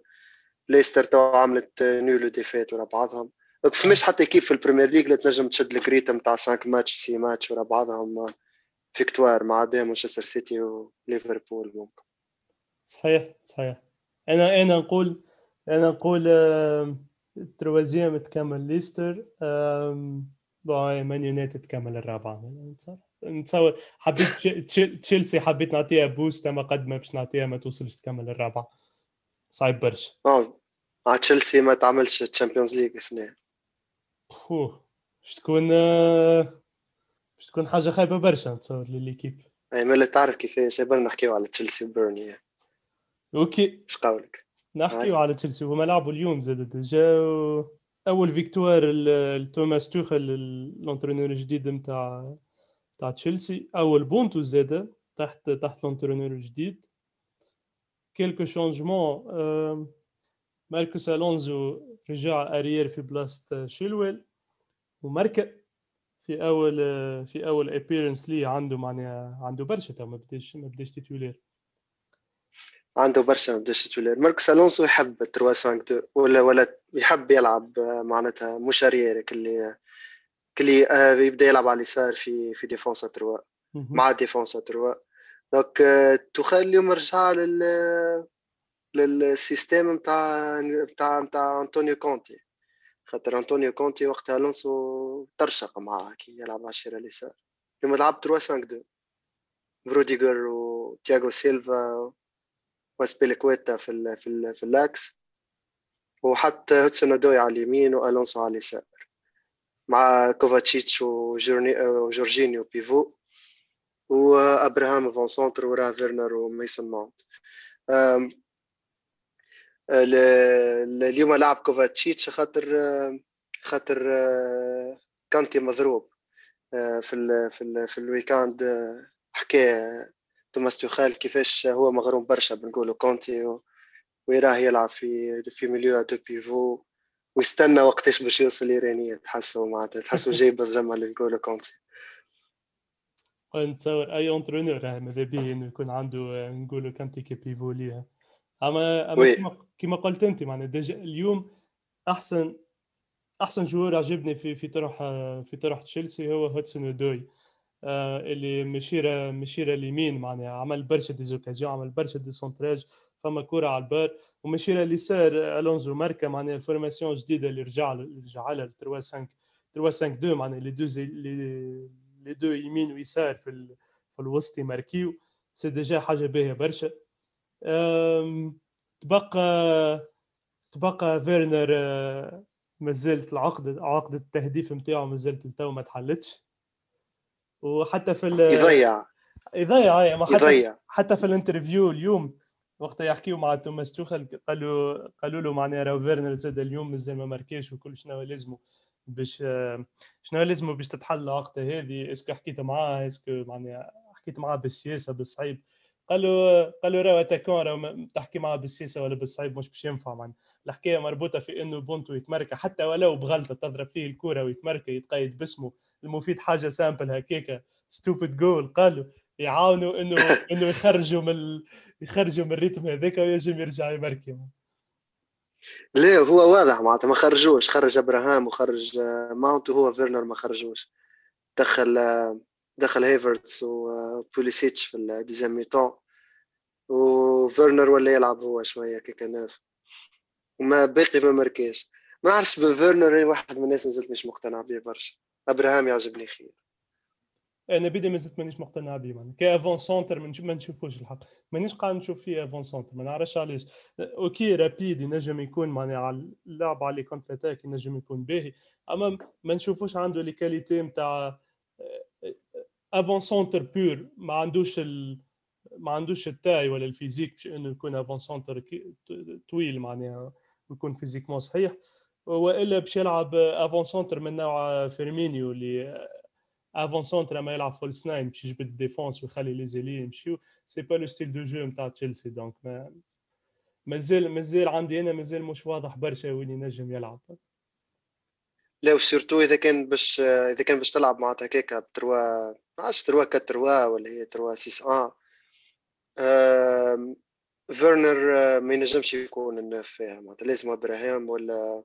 ليستر تو عملت nul و défaite ورا بعضهم. فماش حتى كيف في البريمير ليج تنجم تشد ال rythme تاع 5 ماتش 6 ماتش ورا بعضهم victoire ما عدا مانشستر سيتي وليفربول ممكن صحيح صحيح. أنا أنا نقول أنا نقول troisième تكمل ليستر باي مان يونايتد تكمل الرابعة. نتصور حبيت تشيلسي حبيت نعطيها boost أما قد ما باش نعطيها ما توصلش تكمل الرابعة. صعيب برشا. مع تشيلسي ما تعملش تشامبيونز ليج السنة أوه باش تكون باش تكون حاجة خايبة برشا نتصور ل l'équipe أي ملي تعرف كيفاش نحكيو على تشيلسي وبيرني OK. إيش قولك؟ نحكيو على تشيلسي. هما لعبوا اليوم زاد جاو أول victoire لتوماس توخل ال entraîneur الجديد نتاع تاع تشيلسي. أول بونتو زاد تحت تحت ال entraîneur الجديد. quelques changements ماركوس ألونزو رجع arrière في بلاصه تشيلويل. وماركا في أول في أول apparence لي عنده معناها عنده برشا ما بداش ما بداش titulaire عنده برشا بداش titulaire ماركوس ألونسو يحب 3 5 2 ولا ولا يحب يلعب معناتها مش arrière اللي اللي آه، يبدأ يلعب على اليسار في في défense à 3 مع défense à 3 donc تخيل اليوم رجع لل لل système نتاع نتاع نتاع انطونيو كونتي خاطر انطونيو كونتي وقتها ألونسو ترشق معاه كي يلعب على الشير اليسار. اليوم لعب 3 5 2 بروديجر وتياغو سيلفا واسبيليكويتا في ال في ال في ال l'axe وحط هودسون أودوي على اليمين وألونسو على اليسار. مع كوفاتشيتش وجورجينيو pivot. وأبراهام فون سونتر وراه فيرنر وميسون ماونت. اليوم لعب كوفاتشيتش خاطر خاطر كانتي مضروب في ال في ال في الويكاند حكى توماس توخال كيفاش هو مغروم برشا بنقولوا كونتي ويراه يلعب في في ميليو دو بيفو ويستنى وقتاش باش يوصل الإيرانية. تحسوا معناتها تحسوا جايب الزمه اللي نقولوا كونتي. نتصور أي entraîneur ماذا به إنه يكون عنده نقولو كانتي كي pivot ليها أما اما كما, كما قلت أنت معناها اليوم احسن أحسن joueur عجبني في في طرح في طرح تشيلسي هو هودسون أودوي آه اللي مشيرة مشيرة اليمين معناها عمل برشا des occasions عمل برشا des centrages فما كرة على البار ومشيرة اليسار ألونزو ماركا معناها ال formation جديدة اللي رجع اللي رجع لها 3 5 3 5 2 معناها les deux les deux يمين ويسار في ال... في الوسط يماركيو c'est déjà حاجة باهية برشا. تبقى تبقى فيرنر آه، مازالت العقد عقد التهديف نتاعو مازالت التو ما تحلتش. وحتى في يضيع. يضيع ما حتى يضيع. حتى في ال interview اليوم وقت يحكيو مع توماس توخل قالوا قالوا له معناها راهو فيرنر زاد اليوم مازال ما ماركاش وكل شنو لازمه باش شنو لازمه باش تتحل العقده هذه اسكو حكيت معاه اسكو معناها حكيت معاه بالسياسة بالصعيب. قالوا قالوا راهو أتاكون راهو تحكي معاه بالسياسة ولا بالصعيب مش باش ينفع معناها. الحكاية مربوطة في إنه بونتو يتمركى حتى ولو بغلطة تضرب فيه الكره ويتمركى يتقيد باسمه المفيد حاجة سامبل هكاكا ستوبد جول قالوا يعاونوا إنه إنه يخرجوا من. يخرجوا من الريتم هذاك وينجم يرجع يمركي ليه؟ هو واضح معناتها ما خرجوش. خرج إبراهام وخرج ماونت وهو فيرنر ما خرجوش. دخل دخل هيفرتس وبوليسيتش في الديزام ميتون. وفيرنر ولا يلعب هو شوية ككناف وما باقي ما مركاش ما نعرفش بن فيرنر واحد من الناس مازلت مش مقتنع به برشا. أبراهام يعجبني خير. أنا بدي ما زلت مانيش مقتنع به يعني كافون سونتر ما نشوفوش الحق. مانيش قاعد نشوف فيه avant-centre. ما نعرفش علاش. OK rapide ينجم يكون معناها على اللعب على contre-attaque ينجم يكون باهي. أما ما نشوفوش عنده les qualités نتاع avant-centre pur ما عندوش ال... ما عندوش ال taille ولا ال physique باش إنه يكون avant-centre طويل معناها ويكون physiquement صحيح. والا باش يلعب avant-centre من نوع فيرمينيو اللي افون سونتر ما يلعب فول سناين باش يجبد الديفونس ويخلي لي زيلي يمشيو سي با لو ستيل دو جو نتاع تشيلسي دونك ما مازال مازال عندي أنا مازال مش واضح برشا وين ينجم يلعب. لا وسورتو إذا كان باش إذا كان باش تلعب مع هكاك بتروا ما عرفتش تروا كتروا ولا هي تروا سيس ان فيرنر ما ينجمش يكون الناف فيها. معناتها لازم ابراهام ولا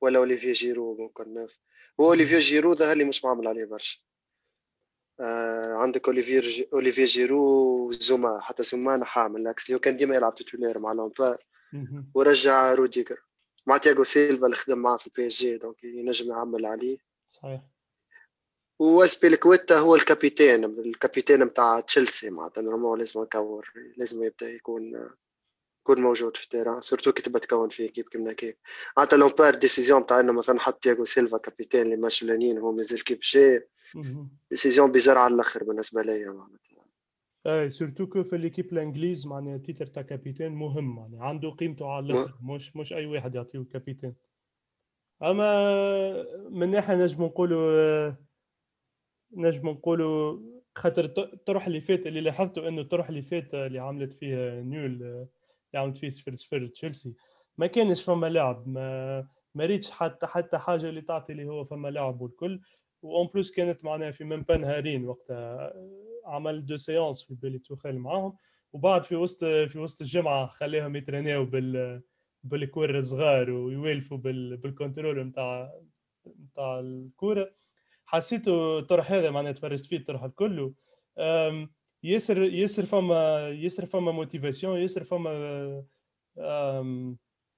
ولا أوليفيي جيرو ممكن ناف. هو أوليفيي جيرو ظهر لي مش معمل عليه برشا. آه عندك اوليفير أوليفيي جيرو وزوما حتى زوما نحاه من العكس اللي كان ديما يلعب titulaire مع لامبارد ورجع روديجر. مع تياغو سيلفا اللي خدم معاه في البي اس جي donc ينجم يعمل عليه. صحيح. واسبيلكويتا هو ال capitaine ال capitaine نتاع تشيلسي معناتها normal لازم يكور لازم يبدأ يكون يكون موجود في التيران سورتو كي تبدا تكون في كيب كيما كيف معناتها لومبار ديسيزيون تاع إنه مثلا حط تياغو سيلفا كابيتان اللي ماتش الأولانيين هو مازال كيف جاي ديسيزيون بيزار على الأخر بالنسبة ليا معناتها. إي سورتو كو في ليكيب الإنجليز معناها تيتر تاع كابيتان مهم معناها عنده قيمته على الأخر مش مش أي واحد يعطيه كابيتان أما من ناحية نجم نقولوا نجم نقولوا خاطر الطرح اللي فات اللي لاحظته انه الطرح اللي فات اللي عملت فيه نيول اللي عملت فيه صفر صفر تشيلسي ما كانش فما لعب ما ما ريتش حتى حتى حاجة اللي تعطي اللي هو فما لعب والكل. و en plus كانت معناها في من با نهارين وقتها عمل deux séances في بالي توخل معاهم. وبعد في وسط في وسط الجمعة خليهم يترينيو بال بالكور الصغار ويوالفوا بال بال contrôle نتاع نتاع الكورة. حسيته الطرح هذا معناها تفرجت فيه الطرح الكل. ياسر ياسر فما ياسر فما motivation ياسر فما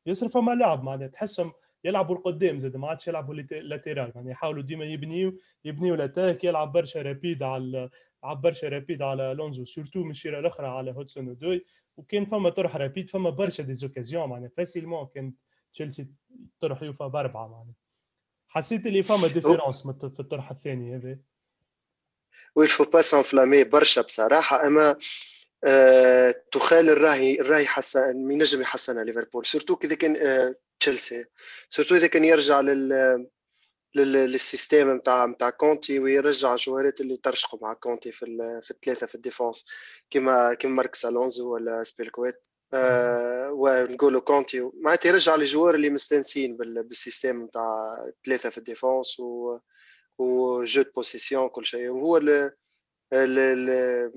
ياسر فما لعب معناها. تحسهم يلعبوا القدام زاد ما عادش يلعبوا latéral يعني يحاولوا ديما يبنيو يبنيو l'attaque يلعب برشا rapide على لعب برشا rapide على ألونزو surtout من الشيرة الأخرى على هودسون أودوي وكان فما طرح rapide فما برشا des occasions معناها. facilement كان تشيلسي طرح يوفا بأربعة معناها. حسيت اللي فما différence في الطرح الثاني هذا. oui faut pas s'enflammer برشا بصراحة أما آه توخل راهي راهي حسن ينجم يحسنها ليفربول surtout إذا كان آه تشيلسي surtout إذا كان يرجع لل لل système نتاع نتاع كونتي ويرجع الجوارات اللي ترشقوا مع كونتي في في الثلاثة في ال défense كيما كيما ماركوس ألونزو ولا أزبيليكويتا. آه ونقولوا كونتي. معناتها يرجع les joueurs اللي مستانسين بال système نتاع ثلاثة في ال défense و و jeu de possession كل شيء. وهو ال ال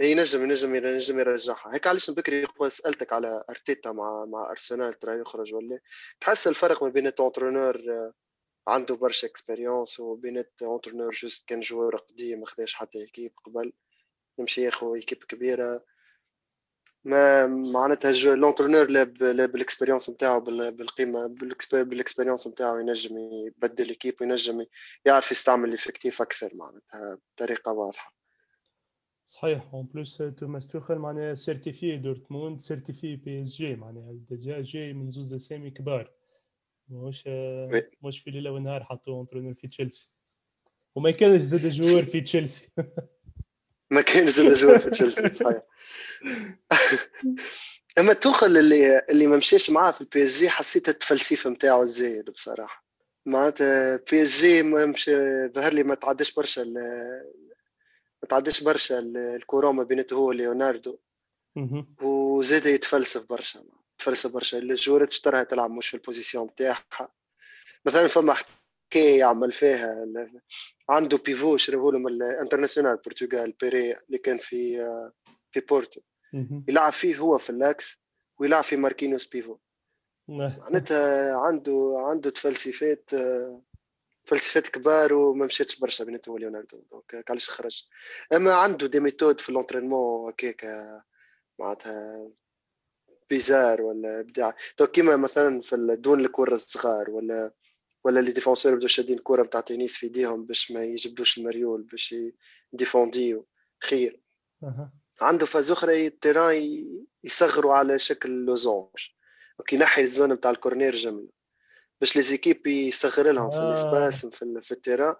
ينجم ينجم ينجم يرجعها. هيك علاش بكري سألتك على أرتيتا مع مع أرسنال ترى يخرج ولا؟ تحس الفرق ما بين ال t'entraîneur عنده برشا expérience وبينات entraîneur juste كان joueur قديم ما خداش حتى équipe قبل. يمشي ياخو équipe كبيرة. ما معناتها l'entraîneur لا بال expérience نتاعو بالقيمه بال expérience نتاعو ينجم يبدل équipe وينجم يعرف يستعمل ال effectif أكثر معناتها بطريقة واضحة. صحيح. en plus توماس توخل معناها certifié دورتموند certifié بي اس جي معناها. déjà جاي من زوز أسامي كبار. مش مش في ليلة ونهار حطوه entraîneur في تشيلسي وما كانش زاد joueur في تشيلسي *laughs* ما كانش زاد joueur في تشيلسي صحيح. *laughs* أما توخل اللي اللي ما مشاش معاه في البي إس جي حسيت التفلسيف نتاعو الزايد بصراحة. معناتها بي إس جي مش ظهر لي ما تعداش برشا ما تعداش برشا الكورة ما بينته هو ليوناردو وزاد يتفلسف برشا تفلسف برشا. الجورة اشتراها تلعب مش في البوزيسيون بتاعها مثلا فما حكاية يعمل فيها عنده بيفو شربوا له من الانترناسيونال البرتغال بيري اللي كان في في بورتو. يلعب فيه هو في ال l'axe ويلعب في ماركينيوس pivot معناتها عنده عنده تفلسفات فلسفات كبار وما مشاتش برشا بيناتهم وليوناردو. donc علاش خرج. أما عنده des méthodes في l'entraînement هكاك معناتها bizarre ولا ابداع donc كيما مثلا في دون الكرة الصغار ولا ولا les défenseurs بدو شادين الكرة نتاع تنس في إيديهم باش ما يجبدوش المريول باش يديفونديو. خير. عنده phase أخرى ال terrain يصغروا على شكل losange. وكي ينحي ال zone نتاع ال corner جملة باش les équipes يصغر لهم في آه. ال espace في, في ال terrain.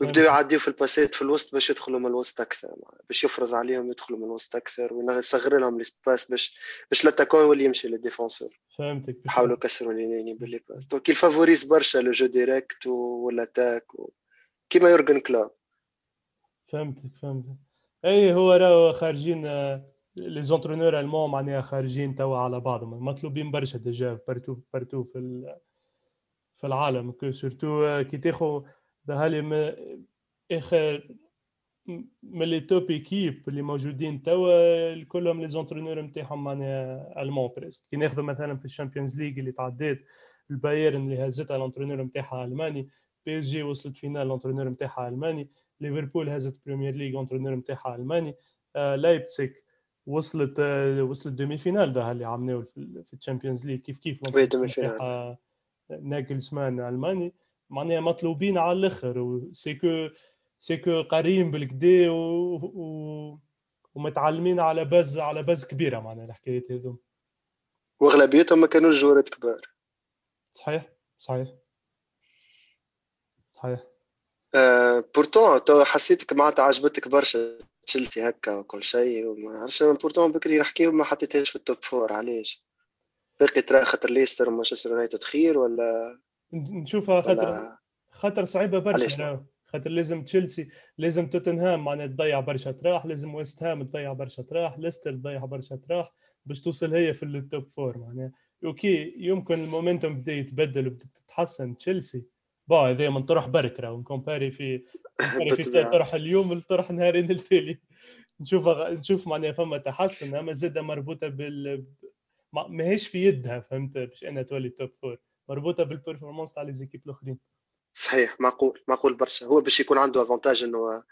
ويبداو يعديو في الباسات في الوسط باش يدخلوا من الوسط أكثر باش يفرض عليهم يدخلوا من الوسط أكثر ويصغر لهم ال espace باش باش l'attaquant يولي يمشي لل défenseur. فهمتك يحاولوا يكسروا les lignes بال les passes. donc il favorise برشا le jeu direct و l'attaque و... كيما يورجن كلوب. فهمتك فهمتك. إي هو راهو خارجين les entraîneurs allemands معناها خارجين توا على بعضهم مطلوبين برشا déjà partout partout في ال... في العالم surtout كي تاخو هالي اخر من les top équipes اللي موجودين توا كلهم les entraîneurs نتاعهم معناها allemands presque كي ناخذ مثلا في الشامبيونز ليغ اللي تعدات البايرن اللي هزتها ال entraîneur نتاعها الماني بي اس جي وصلت finale ال entraîneur نتاعها الماني ليفربول هزت بريمير ليغ ال entraîneur نتاعها الماني آه لايبسيك وصلت آه وصلت demi-finale ده اللي عملوه في الشامبيونز ليغ كيف كيف demi-finale ناجلسمان الماني معناها مطلوبين على الآخر وسيكو سيكو قاريين بالقدا و... و... ومتعلمين على base على base كبيرة معناها الحكايات هذو وأغلبيتهم ما كانوش جوارات كبار. صحيح؟ صحيح. صحيح. آه pourtant تو حسيتك معناتها عجبتك برشا تشيلسي هكا وكل شيء وما عرفتش pourtant بكري نحكيو ما حطيتهاش في ال top four علاش؟ باقي ترى خاطر ليستر ومانشستر يونايتد خير ولا؟ نشوفها خاطر خاطر صعيبة برشا خاطر لازم تشيلسي لازم توتنهام معناها تضيع برشا طراح لازم ويست هام تضيع برشا طراح ليستر تضيع برشا طراح باش توصل هي في ال top four معناها. okay يمكن ال momentum بدأ يتبدل وبدأ تتحسن. تشيلسي با هذا من طرح برك راهو. comparé في *laughs* في طرح اليوم لطرح نهارين التالي. نشوف نشوف معناها فما تحسن أما زادة مربوطة بال ماهيش في يدها فهمت؟ باش انها تولي top four مربوطة بال performance تاع les équipes الأخرين. صحيح معقول معقول برشا. هو باش يكون عنده avantage إنه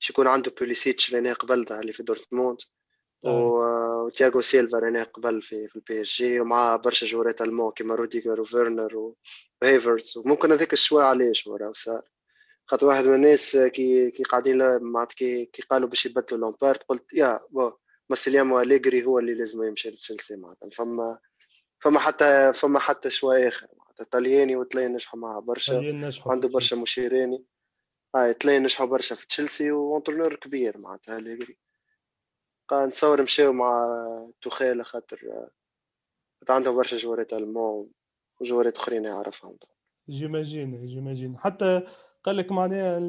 باش يكون عنده بوليسيتش اللي قبل اللي في دورتموند وتياغو سيلفا ترينيه قبل في في البي اس جي ومع برشا جوارات allemands كيما روديغر وفيرنر وهيفرتس وممكن هذاك ال choix علاش وراه صار خاطر واحد من الناس كي كي قاعدين معناتها كي, كي قالوا باش يبدلوا لامبارد قلت يا بو ماسيميليانو أليجري هو اللي لازم يمشي لتشيلسي معناتها. فما فما حتى فما حتى choix آخر. طلياني وطليان نجحوا معاه برشا عنده برشا مشيرين هاي طليان نجحوا برشا في تشيلسي و entraîneur كبير معناتها أليجري نتصور مشاو مع توخيل خاطر عندهم برشا جوارات allemands وجوارات أخرين يعرفهم. j'imagine j'imagine حتى قال لك معناها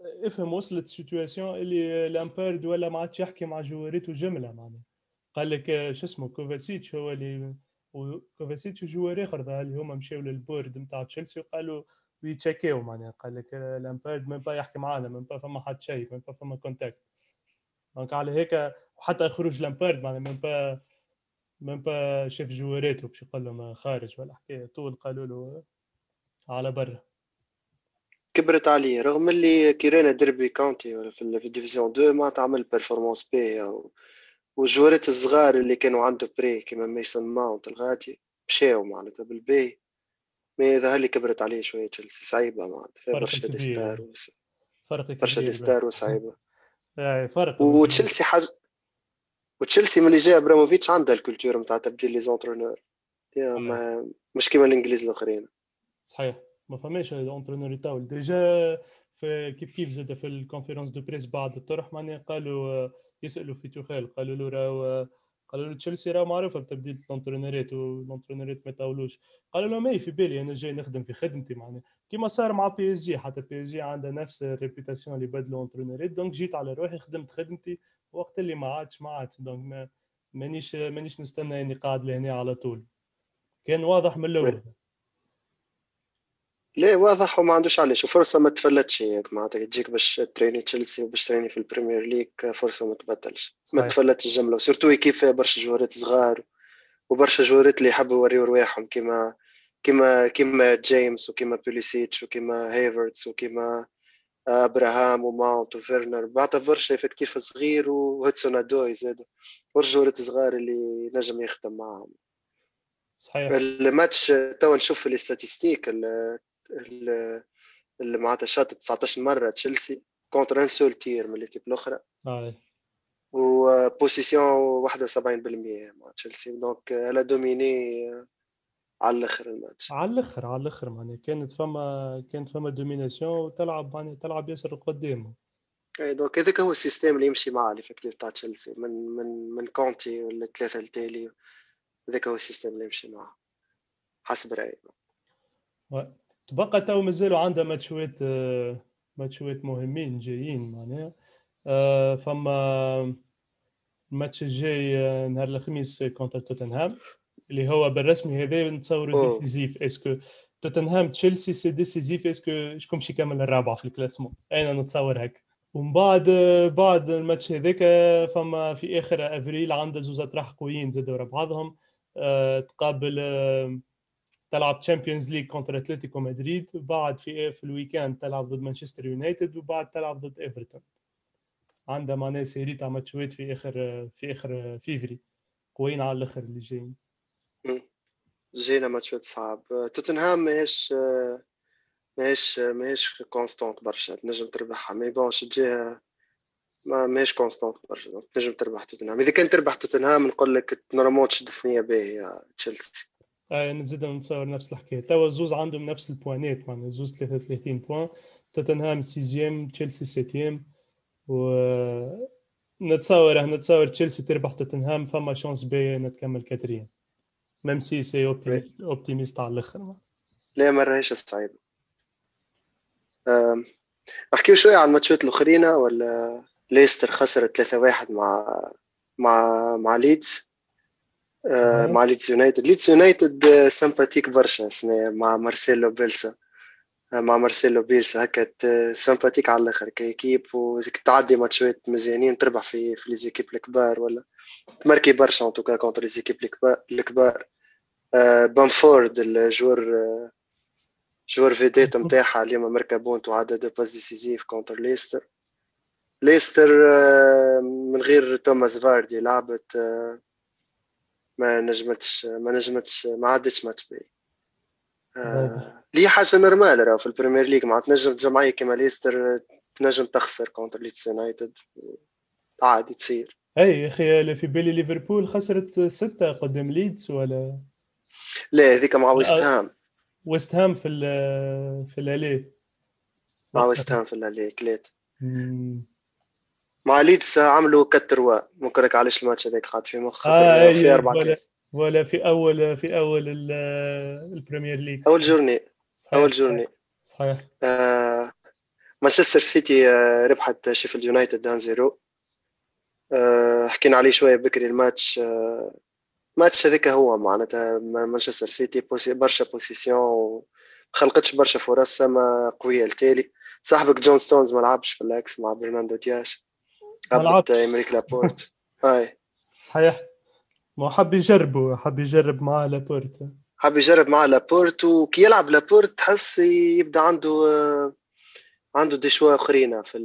افهم وصلت la situation اللي لامبارد ولا ما عادش يحكي مع جواريته جمله معناها. قال لك شو اسمه كوفاسيتش هو اللي وكوفاسيتش وجوار اخر اللي هما مشاو لل board نتاع تشيلسي وقالوا ويتشيكيو معناها قال لك لامبارد ما با يحكي معانا ما با فما حد شيء ما با فما كونتاكت دونك على هيك وحتى خروج لامبارد معناها ما با ما با شاف جواريته باش يقول لهم خارج ولا حكايه طول قالوا له على برا. كبرت عليه رغم اللي كيرانا ديربي كاونتي في الديفيزيون 2 ما تعمل بيرفورمانس باهية والجوارات الصغار اللي كانوا عنده بري كيما ميسون ماونت الغادي مشاو معناتها بالبي mais هذا اللي كبرت عليه شوية تشيلسي صعيبة معناتها برشا des stars فرق برشا des stars وصعيبة. *laughs* فرق وتشيلسي حاجة وتشيلسي ملي جا ابراموفيتش عندها ال culture نتاع تبديل les entraîneurs. مش كيما الإنجليز الآخرين. صحيح. ما فماش entraîneur يطول. déjà في كيف كيف زاد في ال conférence de presse بعد الطرح معناها قالوا يسألوا في توخيل قالوا له راهو قالوا له تشيلسي راه معروفه بتبديل الانترينورات والانترينورات ما يطولوش قالوا له ما في بالي أنا جاي نخدم في خدمتي معناها. كيما صار مع بي اس جي حتى بي اس جي عندها نفس ال réputation اللي بدلوا انترينورات donc جيت على روحي خدمت خدمتي وقت اللي ما عادش ما عادش. donc ما مانيش مانيش نستنى أني قاعد لهنا على طول. كان واضح من الأول. لا واضح وما عندوش علاش وفرصه ما تفلتش هيك معناتها. تجيك باش تريني تشيلسي وباش تريني في البريمير ليج فرصة ما تبدلش. ما تفلتش الجملة. و surtout كيف برشا جوارات صغار وبرشا جوارات اللي يحبوا يوريو رواحهم. كيما كيما كيما جيمس وكيما بوليسيتش وكيما هيفرتس وكيما أبراهام وماونت وفيرنر. بعد برشا effectif صغير وهيدسون أودوي زاد برشا جوارات صغار اللي نجم يخدم معاهم. صحيح. الماتش تو نشوف في ال statistiques اللي معناتها شاط 19 مرة تشيلسي contre un seul tir من l'équipe الأخرى. و possession 71% مع تشيلسي. donc elle a dominé على الآخر الماتش. على الآخر على الآخر معناها كانت فما كانت فما domination وتلعب معناها تلعب ياسر قدام إي donc هذاك هو ال système اللي يمشي معاه l'effectif تاع تشيلسي. من من من كونتي ولا ثلاثة التالي هذاك هو ال système اللي يمشي معاه. حسب رأيي. تبقى تو مازالوا عندها ماتشوات ماتشوات مهمين جايين معناها. آه، فما الماتش الجاي آه، نهار الخميس contre توتنهام اللي هو بالرسمي هذا نتصوروا décisif est-ce que توتنهام تشيلسي c'est décisif est-ce que شكون باش يكمل الرابعه في ال classement أنا نتصور هكا ومن بعد بعد الماتش هذاك فما في آخر أفريل عندها زوز اطراح قويين زادوا ورا بعضهم. تقابل تلعب تشامبيونز ليج contre اتلتيكو مدريد وبعد في في ال week-end تلعب ضد مانشستر يونايتد وبعد تلعب ضد ايفرتون عندها معناها série تاع ماتشات في آخر في آخر فيفري. قويين على الآخر اللي جايين. جينا ماتشات صعب. توتنهام ماهيش ماهيش ماهيش constante برشا تنجم تربحها. mais بونش تجيها ما ماهيش constante برشا تنجم تربح توتنهام. إذا كان تربح توتنهام نقول لك normal تشد ثنيه باهيه تشيلسي آه نزيد نتصور نفس الحكاية. توا الزوز عندهم نفس البوانات معناها الزوز 33 points توتنهام sixième تشيلسي septième و نتصور نتصور تشيلسي تربح توتنهام فما chance باهيه نتكمل quatrième même si c'est optimiste على الأخر. لا ما راهيش صعيبة. نحكيو شوية على الماتشات الأخرين ولا ليستر خسر 3-1 مع مع مع ليدز؟ مع ليدز يونايتد. ليدز يونايتد sympathique برشا مع مارسيلو بيلسا. آه، مع مارسيلو بيلسا. هكا sympathique على الآخر. ك équipe وتعدي ماتشات مزيانين تربح في في les équipes الكبار ولا؟ تماركي برشا en tout cas contre les équipes الكبار آه، بامفورد ال joueur joueur vedette نتاعها اليوم مركا but وعدى deux passes décisives contre ليستر ليستر من غير توماس فاردي لعبت ما نجمتش ما نجمتش ما عدتش ماتش باهي آه لي حاجة normal راه في البريمير ليج مع تنجم جمعية كيما ليستر تنجم تخسر contre ليدز يونايتد عادي تصير. أي يا أخي في بالي ليفربول خسرت ستة قدام ليدز ولا؟ لا هذيك مع ويست هام. ويست هام في ال في ال aller مع ويست هام في ال aller كليت مع ليدز عملوا quatre-trois ممكن لك علاش الماتش هذاك قاعد في مخ آه في أربع ولا, ولا في اول في أول ال Premier League. أول journée. صحيح. أول journée. صحيح. آه مانشستر سيتي آه ربحت شيفيلد يونايتد 1 0 آه حكينا عليه شوية بكري الماتش. آه الماتش هذاك هو معناتها مانشستر سيتي بوسي برشا possession و خلقتش برشا فرص ما قوية التالي. صاحبك جون ستونز ما لعبش في ال axe مع برناندو دياش هبط امريك لابورت. *laughs* هاي. صحيح. ما حب يجربه حب يجرب معاه لابورت. حب يجرب معاه لابورت وكي يلعب لابورت تحس يبدأ عنده عنده des choix اخرين في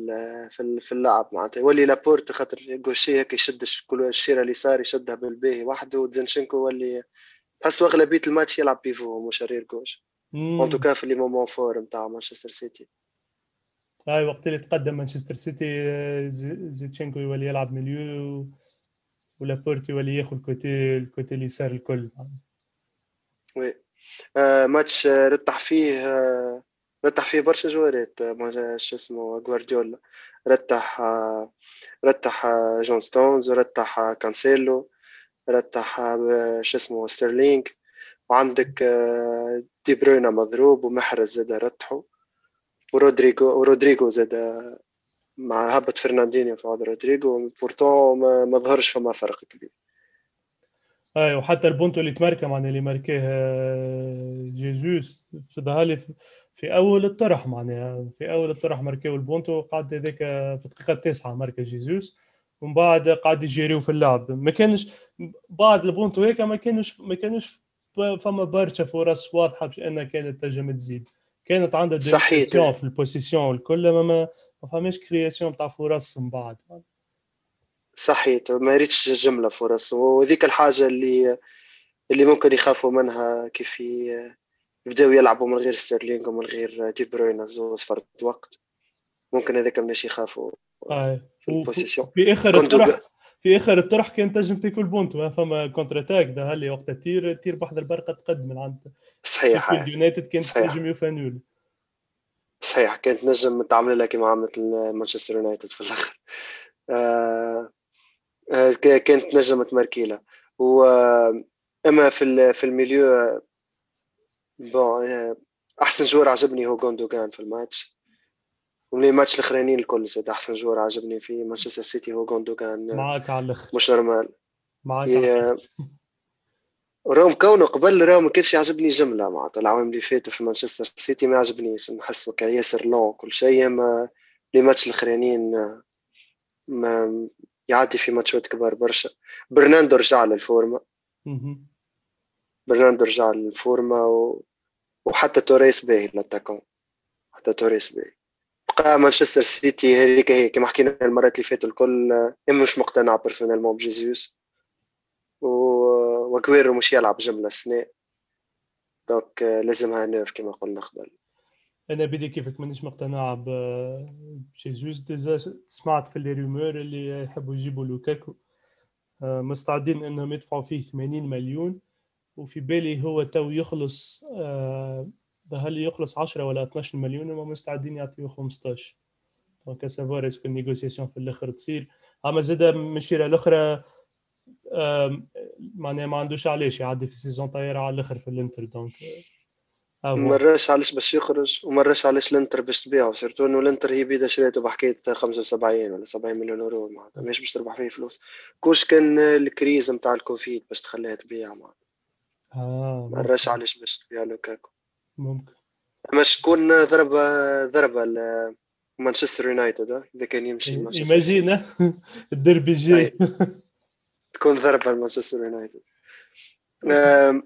في في اللعب معناتها. يولي لابورت خاطر جوشي هيك يشد كل الشيره اليسار يشدها بالباهي وحده. وزينتشنكو ولي تحس اغلبيه الماتش يلعب pivot مش arrière gauche. en tout cas في les moments forts نتاع مانشستر سيتي. هاي وقت اللي تقدم مانشستر سيتي زينتشنكو يولي يلعب milieu ولابورت يولي ياخذ ال côté ال côté اليسار الكل. oui. آه ماتش رتح فيه آه رتح فيه برشا جوارات شو اسمه جوارديولا. رتح رتح جون ستونز ورتح كانسيلو رتح شو اسمه ستيرلينج وعندك دي بروينا مضروب ومحرز زاد رتحو ورودريجو ورودريجو زاد مع هبط فرناندينيو في رودريجو pourtant ما ظهرش فما فرق كبير. أي وحتى البونتو اللي تماركه معناها اللي ماركاه آه، جيزوس في ظهر في أول الطرح معناها في أول الطرح ماركاو البونتو قعد هذاك في الدقيقة التاسعة ماركا جيزوس ومن بعد قعد يجيريو في اللعب. ما كانش بعد البونتو هيك ما كانوش ما كانوش فما برشا فرص واضحة باش إنها كانت تنجم تزيد. كانت عندها صحيح. في ال possession والكل ما ما فماش création تاع فرص من بعد. صحيح. ما ريتش جملة فرص. وذيك الحاجة اللي اللي ممكن يخافوا منها كيف يبداو يلعبوا من غير ستيرلينغ ومن غير دي بروين زوز فرد وقت. ممكن هذاك مناش يخافوا آه. في البوزيسيون في آخر الطرح في آخر الطرح كان تنجم تاكل بونت ما فما كونتر اتاك ده هل وقتها تير تير بحذا البرقه تقدم من عند صحيح. يونايتد كانت تنجم يوفانول صحيح كانت نجم تعمل لها كيما عملت مانشستر يونايتد في الآخر. آه آه كانت نجم تماركيلا و أما في في الميليو bon آه، أحسن جوار عجبني هو جوندوغان في الماتش. ومن الماتش الأخرانيين الكل زاد أحسن جوار عجبني في مانشستر سيتي هو جوندوغان آه، معاك على الآخر مش normal. معاك على روم كونه قبل روم ما كانش يعجبني جملة معناتها العوام اللي فاتوا في مانشستر سيتي ما عجبنيش. نحس كان ياسر lent كل شيء أما les matchs الأخرانيين ما يعدي في ماتشات كبار برشا. برناندو رجع للفورما برناردو رجع للفورما و... وحتى توريس باهي l'attaquant حتى توريس باهي. بقى مانشستر سيتي هذيك هي كما حكينا المرات اللي فاتوا الكل أما مش مقتنع personnellement بجيزيوس. واجويرو مش يلعب جمله السنة donc لازمها neuf كما قلنا قبل. أنا بدي كيفك مانيش مقتنع بجيزوس سمعت في لي اللي يحبوا يجيبوا لوكاكو. آه، مستعدين إنهم يدفعوا فيه 80 مليون وفي بالي هو تو يخلص آه هل يخلص 10 ولا 12 مليون؟ وما مستعدين يعطيوه 15 donc savoir est-ce que ال négociation في الآخر تصير. أما زاد من الشيره الاخرى آه معناها ما عندوش علاش يعدي في saison طايرة على الآخر في الإنتر. donc آه مراش علاش باش يخرج ومراش علاش الإنتر باش تبيعه. surtout إنه الإنتر هي بيدا شريته بحكاية 75 ولا 70 مليون أورو معناتها مش باش تربح فيه فلوس. كوش كان ال crise نتاع الكوفيد باش تخليها تبيع معناتها. ما نراش علاش باش تبيع لوكاكو. ممكن. اما تكون ضربه ضربه مانشستر يونايتد إذا كان يمشي مانشستر imagine *laughs* الديربي الجاي تكون ضربه لمانشستر يونايتد.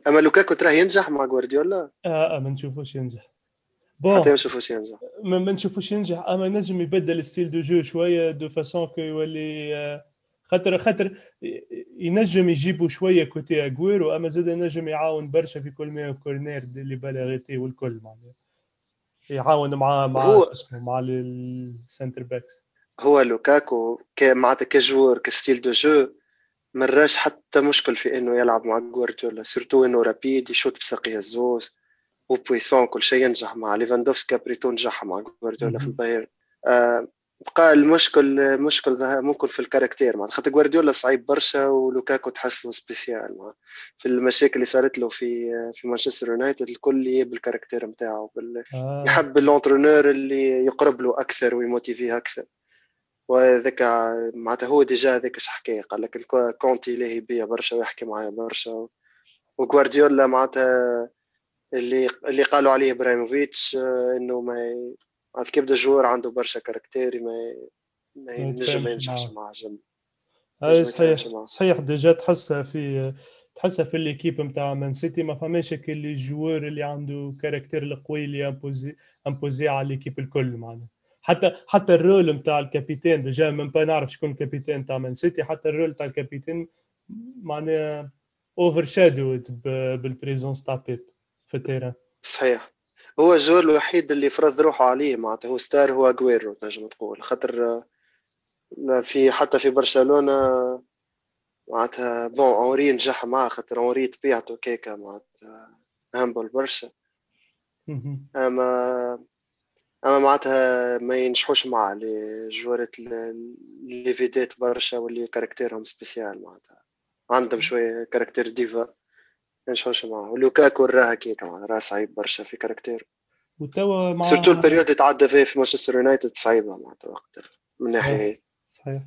أما لوكاكو تراه ينجح مع غوارديولا؟ آه, آه ما نشوفوش ينجح. bon ما نشوفوش ينجح. ما نشوفوش ينجح أما نجم يبدل style de jeu شوية de façon que يولي آه خاطر خاطر ينجم يجيبوا شوية côté اجويرو اما زاد ينجم يعاون برشا في كل ما corners les pénaltys والكل معناها. يعاون مع مع اسمه مع ال center backs هو لوكاكو معناتها كجوار ك style de jeu مراش حتى مشكل في إنه يلعب مع جوارديولا surtout إنه rapide يشوت بساقية الزوز و puissant كل شيء ينجح مع ليفاندوفسكي بريتو نجح مع جوارديولا في البايرن. آه بقى المشكل المشكل ممكن في ال caractère مع خاطر جوارديولا صعيب برشا ولوكاكو تحسه spécial مع في المشاكل اللي صارت له في في مانشستر يونايتد الكل بال caractère نتاعو بال... آه. يحب ال l'entraîneur اللي يقرب له أكثر ويموتيفيه أكثر. وذاك معناتها هو déjà هذاك حكايه قال لك كونتي لاهي بيا برشا ويحكي معايا برشا. وغوارديولا معناتها اللي اللي قالوا عليه إبراهيموفيتش آه، إنه ما عاد كيف بدا joueur عنده برشا caractère ما ما ينجم ما ينجحش معاه. جنب اي صحيح صحيح déjà تحسها في تحسها في l'équipe نتاع مان سيتي ما فماش le joueur اللي عنده caractère القوي اللي imposer imposer على l'équipe الكل معناها. حتى حتى ال rôle نتاع ال capitaine déjà même pas نعرف شكون ال capitaine نتاع مان سيتي حتى ال rôle نتاع ال capitaine معناها overshadowed بال présence تاع بيب في ال terrain. صحيح. هو ال joueur الوحيد اللي فرض روحه عليه معناتها هو star هو اجويرو تنجم تقول. خاطر في حتى في برشلونة معناتها bon أوري نجح معاه خاطر أوري طبيعته كيكا معناتها humble برشا. أما أما معناتها ما ينجحوش مع les جوارات اللي vedettes برشا واللي caractère هم spécial معناتها. عندهم شوية caractère diva. نشوش معاه ولوكاكو راها كيك راه صعيب برشا في caractère. وتوا مع surtout ال période تعدى فيه في مانشستر يونايتد صعيبة معناتها وقتها من ناحية صحيح.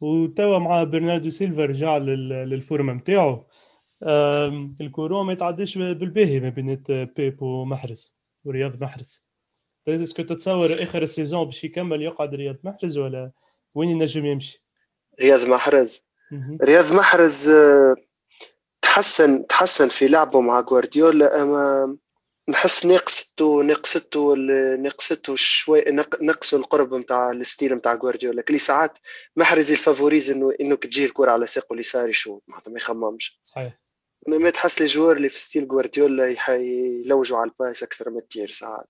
وتوا مع برناردو سيلفا رجع للفورمة نتاعو ال courant ما يتعداش بالباهي ما بين بيب ومحرز ورياض محرز. est-ce que تتصور آخر ال saison باش يكمل يقعد رياض محرز ولا وين ينجم يمشي؟ رياض محرز. رياض محرز آه، تحسن تحسن في لعبه مع جوارديولا أما نحس ناقصته ناقصته ناقصته شوي نقصوا القرب نتاع ال style نتاع جوارديولا كل ساعات محرز il favorise انه انه تجي الكرة على ساقه اليسار يشوط معناتها ما يخممش. صحيح. ما تحس les joueurs اللي في style جوارديولا يلوجوا على ال passe أكثر من tir ساعات.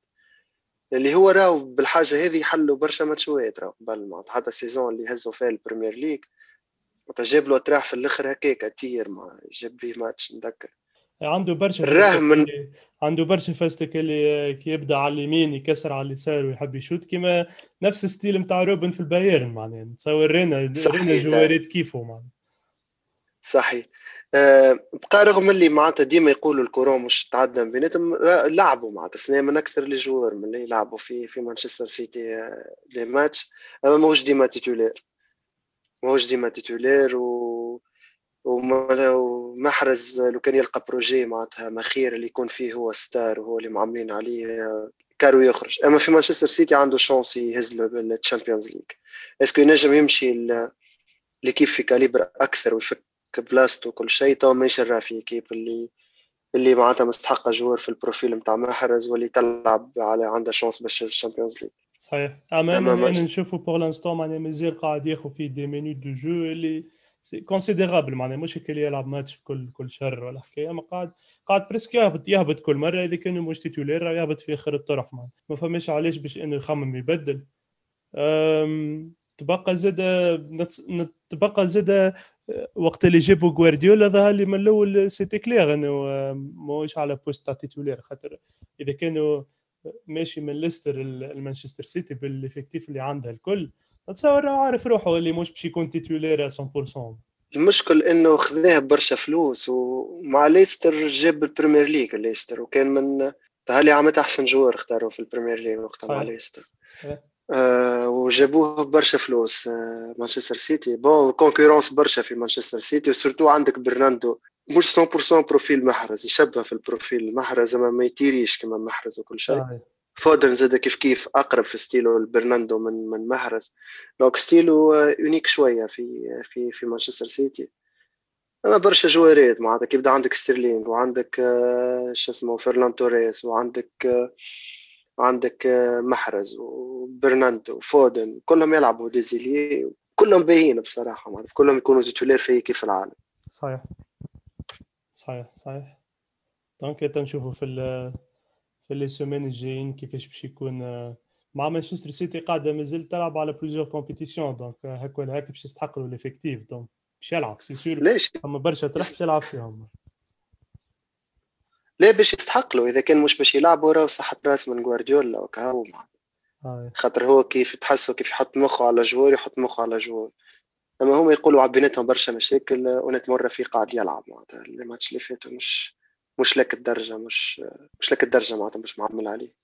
اللي هو راهو بالحاجة هذه حلوا برشا ماتشوات راهو قبل حتى السيزون اللي هزوا فيها البريمير ليج جاب له تراح في الآخر هكاك تير ما جاب به ماتش نذكر عنده برشا الراه من عنده برشا فاستك اللي كي يبدأ على اليمين يكسر على اليسار ويحب يشوت كيما نفس الستيل نتاع روبن في البايرن معناها. نتصور رينا رينا جواريت كيفه معناها. صحيح. أه بقى رغم اللي معناتها ديما يقولوا الكورون مش تعدى بيناتهم لعبوا معناتها. سنة من أكثر les joueurs من اللي يلعبوا في في مانشستر سيتي آه، des matchs. أما ماهوش ديما titulaire ماهوش ديما titulaire و ومحرز لو كان يلقى projet معناتها مخير اللي يكون فيه هو star وهو اللي معاملين عليه كارو يخرج. أما في مانشستر سيتي عنده chance يهز الشامبيونز ليج est-ce que ينجم يمشي ل équipe في calibre أكثر ويفك بلاصته وكل شيء؟ تو ماشي راه في équipe اللي اللي معناتها مستحقة joueur في ال profil نتاع محرز واللي تلعب على عندها chance باش الشامبيونز ليج صحيح. أما أنا نشوفوا pour l'instant معناها مازال قاعد ياخذ فيه des minutes de jeu اللي c'est considérable معناها مش اللي يلعب ماتش في كل كل شهر ولا حكاية أما قاعد قاعد presque يهبط يهبط كل مرة إذا كان مش titulaire يهبط في آخر الطرح معناها. ما فماش علاش باش إنه يخمم يبدل. تبقى زاد تبقى زاد وقت اللي جابوا جوارديولا ظهر لي من الأول c'était clair إنه ماهوش على poste تاع titulaire خاطر إذا كانوا ماشي من ليستر لمانشستر سيتي بال effectif اللي عندها الكل. تصور عارف روحه اللي مش باش يكون titulaire 100% المشكل إنه خذاه برشا فلوس ومع ليستر جاب البريمير ليج ليستر وكان من هالي عملت أحسن joueur اختاروا في البريمير ليج وقتها مع ليستر. آه وجابوه برشا فلوس آه مانشستر سيتي. bon concurrence برشا في مانشستر سيتي و surtout عندك برناندو مش 100% profil محرز يشبه في ال profil المحرز اما ما يتيريش كما محرز وكل شيء. آه. فودن زاد كيف كيف أقرب في style و البرناندو من من محرز. donc style و unique شوية في في في مانشستر سيتي. أما برشا جوارات معناتها كيبدا عندك ستيرلينغ وعندك آه، شو اسمه فرنان توريس وعندك آه، عندك آه، محرز وبرناندو وفودن كلهم يلعبوا des ailiers كلهم باهيين بصراحة معناتها كلهم يكونوا titulaire في كيف العالم. صحيح. صحيح صحيح. donc تنشوفوا في في les semaines الجايين كيفاش باش يكون آه، مع مانشستر سيتي قاعدة مازال تلعب على plusieurs compétitions donc هكا ولا هكا باش يستحق له l'effectif donc باش يلعب c'est sûr ليش؟ أما برشا تروح باش يلعب فيهم. لا باش يستحق له إذا كان مش باش يلعبوا راه صح راس من جوارديولا وكهو خاطر هو كيف تحسه كيف يحط مخه على joueur يحط مخه على joueur. أما هم يقولوا بيناتهم برشا مشاكل ونتمر رفيق قاعد يلعب معناتها الماتش اللي فاتوا مش مش لك الدرجة مش مش لك الدرجة معناتها مش معمل عليه.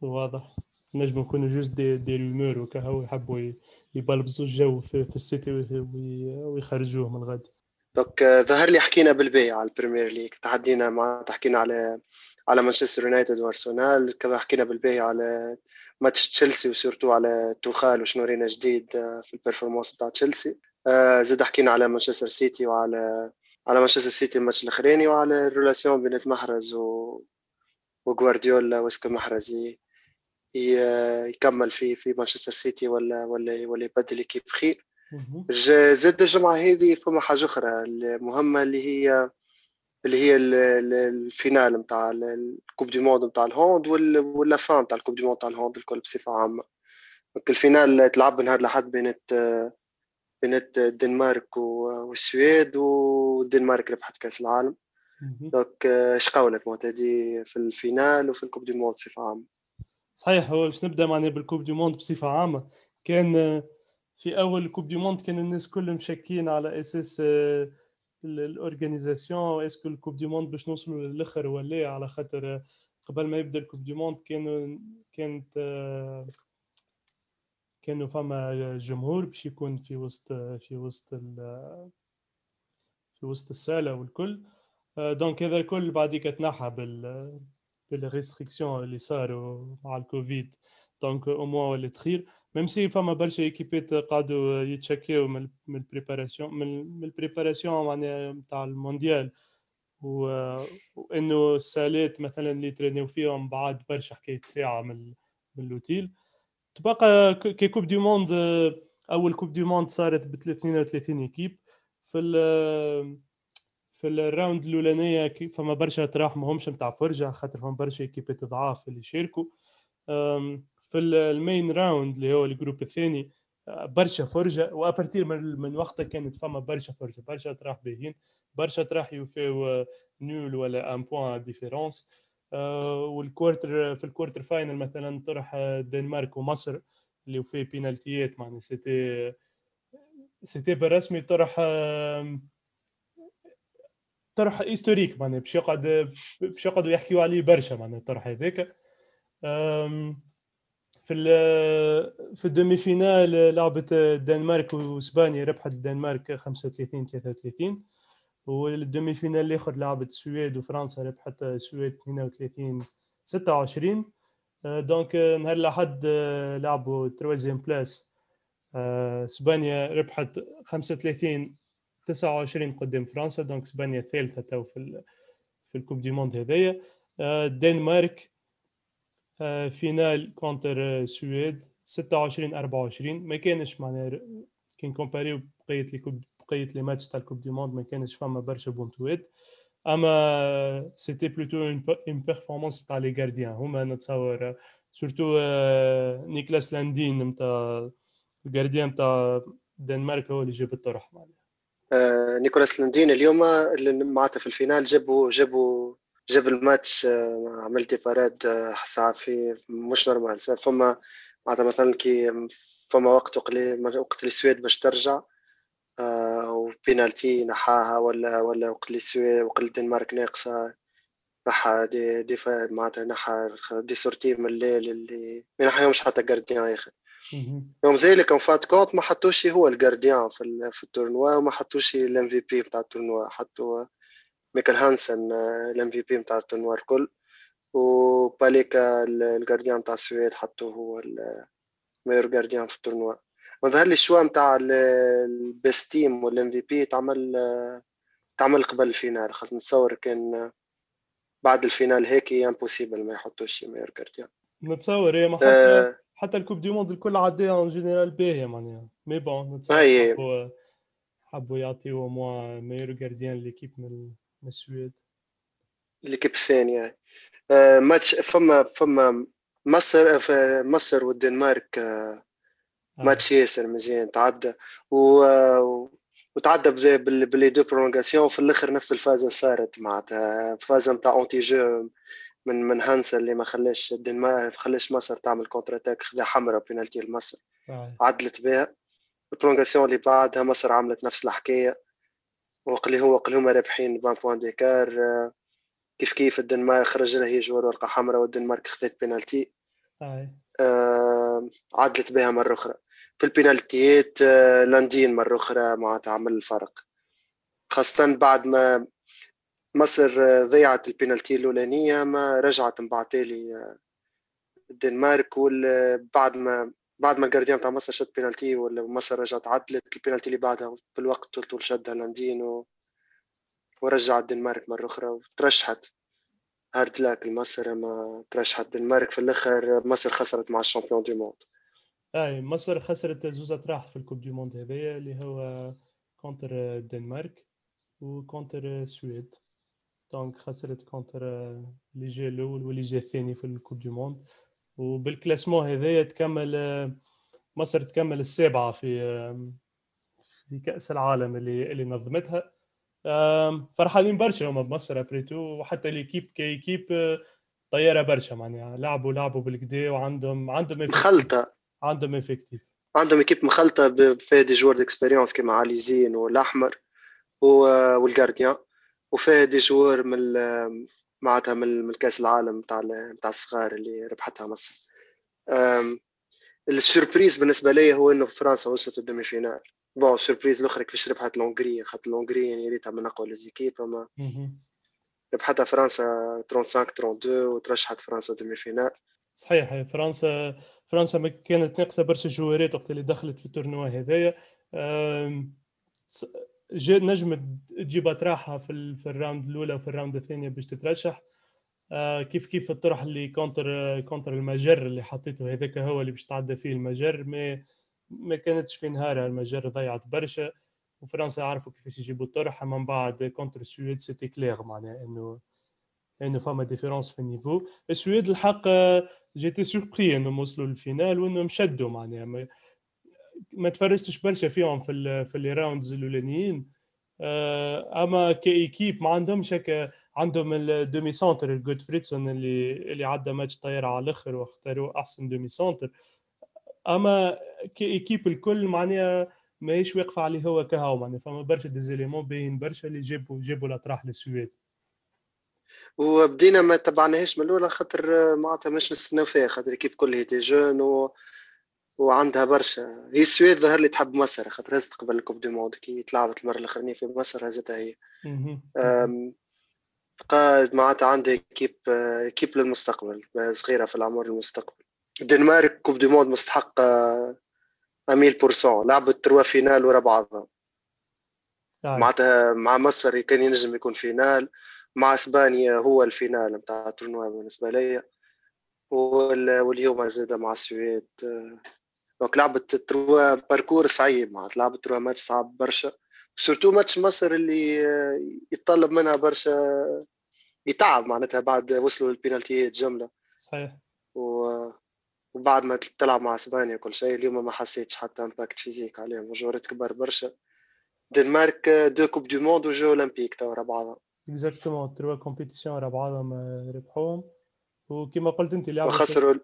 واضح. نجم يكونوا juste des, des rumeurs وكهو يحبوا يبلبزوا الجو في, في السيتي ويخرجوه من غادي donc ظهر لي حكينا بالباهي على البريمير ليج تحدينا مع حكينا على على مانشستر يونايتد وأرسنال كما حكينا بالباهي على ماتش تشيلسي و surtout على توخال وشنو رينا جديد في ال performance بتاع تشيلسي. آه، زاد حكينا على مانشستر سيتي وعلى على مانشستر سيتي الماتش الأخراني وعلى ال relation بين محرز و وغوارديولا و est-ce que محرز يكمل في في مانشستر سيتي ولا ولا ولا يبدل كيف خير. زاد الجمعة هذه فما حاجة أخرى. المهمة اللي هي اللي هي ال finale نتاع ال coupe du monde نتاع ال hand ولا finale نتاع ال coupe du monde نتاع ال hand الكل بصفة عامة. ال finale تلعب نهار الأحد بين بين الدنمارك والسويد والدنمارك ربحت كأس العالم. donc إيش قولك معتدي في ال finale وفي ال coupe du monde بصفة عامة؟ صحيح هو باش نبدأ معناها بال coupe du monde بصفة عامة. كان في أول coupe du monde كان الناس كلهم شاكين على أساس ال organisation est-ce que ال coupe du monde باش نوصلوا للآخر ولا على خاطر قبل ما يبدأ ال coupe du monde كانوا كانت كانوا فما جمهور باش يكون في وسط في وسط في وسط السالة والكل. donc هذا الكل بعديك تنحى بال بال restrictions اللي صاروا مع الكوفيد. donc au moins ولات خير même si فما برشا ايكيبات قعدوا يتشكيو من ال préparation من ال préparation معناها نتاع المونديال وانه السالات مثلا اللي ترينيو فيهم بعد برشا حكايه ساعه من من l'hôtel تبقى كي coupe du monde اول coupe du monde صارت ب 32 équipes في ال في ال round الاولانيه فما برشا تراح ماهمش نتاع فرجه خاطر فما برشا ايكيبات ضعاف اللي شاركوا في ال main round اللي هو ال groupe الثاني برشا فرجة و à partir من, من وقتها كانت فما برشا فرجة برشا تراح باهيين برشا تراح يوفيو nul ولا un point différence وال quarter في ال quarter final مثلا طرح الدنمارك ومصر اللي في بينالتيات معناها c'était c'était بالرسمي طرح طرح historique معناها باش يقعد باش يقعدوا يحكيوا عليه برشا معناها الطرح هذاك. في في ال demi-finale لعبت الدنمارك وإسبانيا ربحت الدنمارك 35 33 وال demi-finale الآخر لعبت السويد وفرنسا ربحت السويد 32 26 donc نهار الأحد لعبوا troisième place. إسبانيا ربحت 35 29 قدام فرنسا. donc إسبانيا ثالثة تو في في ال coupe du monde هذايا. الدنمارك finale contre السويد 26 24 ما كانش معناها كي نكومباريو بقيه les بقيه les matchs تاع ال coupe du monde ما كانش فما برشا بونتوات أما c'était plutôt une performance تاع les gardiens هما نتصور surtout نيكلاس لاندين نتاع ال gardien نتاع الدنمارك هو اللي جاب الطرح معناها. نيكولاس لاندين اليوم معناتها في ال finale جابوا جابوا جاب الماتش آه، عملت parades آه، ساعة في مش normal فما معناتها مثلا كي فما وقت وقت السويد باش ترجع آه، وبينالتي نحاها ولا ولا وقت السويد وقت الدنمارك ناقصة نحى دي دي معناتها نحى دي سورتي من الليل اللي ما نحيهمش حتى جارديان ياخذ يوم ذلك ان فات كونت ما حطوش هو الجارديان في, في التورنوا وما حطوش الام في بي بتاع التورنوا حطوا ميكل هانسن الام في بي نتاع التورنوا الكل وباليكا ال gardien نتاع السويد حطوه هو ال meilleur gardien في ال tournoi وظهر لي ال choix نتاع ال best team وال MVP تعمل تعمل قبل ال finale. خاطر نتصور كان بعد ال finale هيك impossible ما يحطوش meilleur gardien نتصور إيه ما حتى آه حتى ال coupe du monde الكل عداها en général باهية معناها. mais bon نتصور حبوا يعطيو au moins meilleur gardien l'équipe من من السويد. l'équipe الثانية آه ماتش فما فما مصر في مصر والدنمارك آه, آه. ماتش ياسر مزيان تعدى. و وتعدى باللي deux prolongations في الآخر نفس الفازة صارت معناتها. فازة نتاع anti-jeu من من هانسا اللي ما خلاش الدنمارك ما خلاش مصر تعمل contre-attaque خذا حمراء بينالتي لمصر. عدلت بها. ال prolongation اللي بعدها مصر عملت نفس الحكاية. وقلي هو قلي هما رابحين ب un point d'écart كيف كيف الدنمارك خرج لها هي joueur ورقة حمراء والدنمارك خذت بينالتي. آه عدلت بها مرة أخرى. في البينالتيات آه لاندين مرة أخرى معناتها عمل الفرق. خاصة بعد ما مصر آه، ضيعت البينالتي الأولانية ما رجعت من بعد تالي آه، الدنمارك بعد ما بعد ما ال gardien تاع مصر شد بينالتي ومصر رجعت عدلت البينالتي اللي بعدها بالوقت طول طول شدها لاندين و... ورجع الدنمارك مرة أخرى وترشحت. hard luck لمصر ما ترشحت الدنمارك في الآخر مصر خسرت مع ال champion du monde. أي مصر خسرت زوز أطراح في ال coupe du monde هذايا اللي هو contre الدنمارك و contre السويد donc خسرت contre اللي جا الأول واللي جا الثاني في ال coupe du monde. وبال classement هذايا تكمل مصر تكمل السابعة في في كأس العالم اللي اللي نظمتها. فرحانين برشا هما بمصر après tout وحتى l'équipe ك équipe طيارة برشا معناها. لعبوا لعبوا بالكدا وعندهم عندهم مخلطة. عندهم effectif عندهم équipe مخلطة فيها des joueurs d'expérience كيما علي زين والأحمر وال gardien وفيها des joueurs من معناتها من كأس العالم تاع تاع الصغار اللي ربحتها مصر. ال surprise بالنسبة لي هو إنه فرنسا وصلت ال demi-finale bon ال surprise الاخرى كيفاش ربحت l'Hongrie خاطر l'Hongrie يعني ريتها من أقوى les équipes اما ربحتها فرنسا 35 32 وترشحت فرنسا demi-finale صحيح فرنسا فرنسا ما كانت ناقصة برشا جوارات وقت اللي دخلت في ال tournoi هذايا. نجم تجيب أطراحها في, في ال round الأولى وفي ال round الثانية باش تترشح. آه كيف كيف الطرح اللي contre contre المجر اللي حطيته؟ هذاك هو اللي باش تعدى فيه المجر. ما ما كانتش في نهارها المجر ضيعت برشا. وفرنسا عرفوا كيفاش يجيبوا الطرح. من بعد contre السويد c'était clair معناها إنه إنه فما différence في ال niveau. السويد الحق j'étais surpris إنهم وصلوا لل finale وإنهم شدوا معناها. ما تفرجتش برشا فيهم في في les rounds الأولانيين. آه، أما ك équipe ما عندهمش هكا عندهم ال demi-centre الجوتفريدسون اللي اللي عدى ماتش طايرة على الأخر واختاروا أحسن demi-centre أما ك équipe الكل معناها ماهيش واقفة عليه هو كهو معناها فما برشا des éléments باين برشا اللي جابوا جابوا الأطراح للسويد وبدينا ما تبعناهاش من الأولى خاطر معناتها مش نستناو فيها خاطر l'équipe كل هي jeune و... وعندها برشا. هي السويد ظهر لي تحب مصر خاطر هزت قبل ال coupe du monde كي تلعبت المرة الأخرانية في مصر هزتها هي. قائد معناتها عندها équipe équipe للمستقبل صغيرة في العمر المستقبل الدنمارك coupe du monde مستحقه à mille pour cent. لعبت trois finales ورا بعضها. آه. معناتها مع مصر كان ينجم يكون finale. مع إسبانيا هو ال finale نتاع ال tournoi بالنسبة لي واليوم زاد مع السويد donc لعبت trois parcours صعيب معناتها لعبت trois matchs صعب برشا surtout ماتش مصر اللي يتطلب منها برشا يتعب معناتها بعد وصلوا للبينالتيات جمله صحيح و... وبعد ما تلعب مع إسبانيا كل شيء. اليوم ما حسيتش حتى impact physique عليهم جوارات كبار برشا. دنمارك deux coupes du monde و jeux olympiques تو ورا بعضها exactement trois compétitions ورا بعضهم ربحوهم. وكما قلت أنت لعبه وخسروا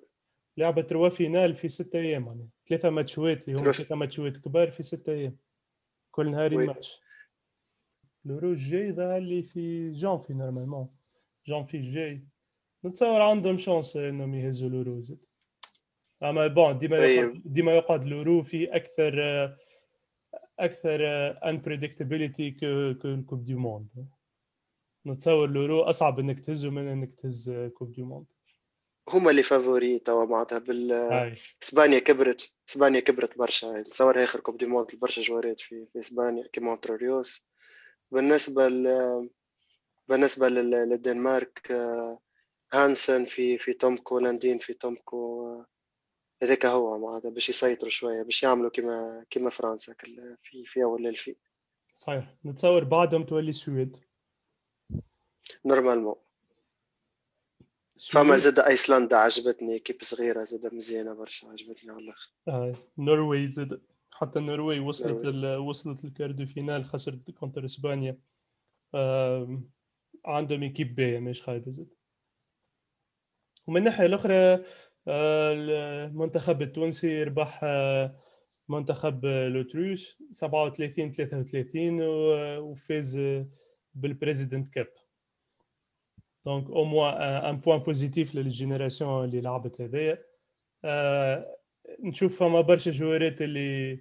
لعبة trois finales في ستة أيام يعني ثلاثة ماتشوات هم ثلاثة. ماتشوات كبار في ستة أيام. كل نهار ماتش. l'Euro الجاي ظهر لي في جانفي normalement جانفي الجاي نتصور عندهم chance انهم يهزوا l'Euro زد اما bon ديما يقعد ديما يقعد l'Euro في أكثر أكثر unpredictability que ال coupe du monde نتصور l'Euro اصعب انك تهزه من انك تهز coupe du monde هما اللي favoris توا معناتها بال إسبانيا كبرت إسبانيا كبرت برشا. نتصور آخر كوب دي موند برشا جوارات في في إسبانيا كيما تروريوس بالنسبة ل... بالنسبة للدنمارك هانسن في في تومكو لاندين في تومكو هذاك هو معناتها باش يسيطروا شوية باش يعملوا كما كما فرنسا في في أول الفي صحيح. نتصور بعدهم تولي السويد نورمالمون فما زاد أيسلندا عجبتني équipe صغيرة زاد مزيانة برشا عجبتني على الأخر. آه. نرويج زاد حتى النرويج وصلت ال... وصلت ال quart de finale خسرت contre إسبانيا. آه... عندهم équipe باهيه مش خايبة زاد. ومن الناحية الأخرى آه، المنتخب التونسي ربح منتخب l'Autriche 37 33 وفاز بال President Cup. donc au moins un point positif لل génération اللي لعبت هذايا نشوف فما برشا جوارات اللي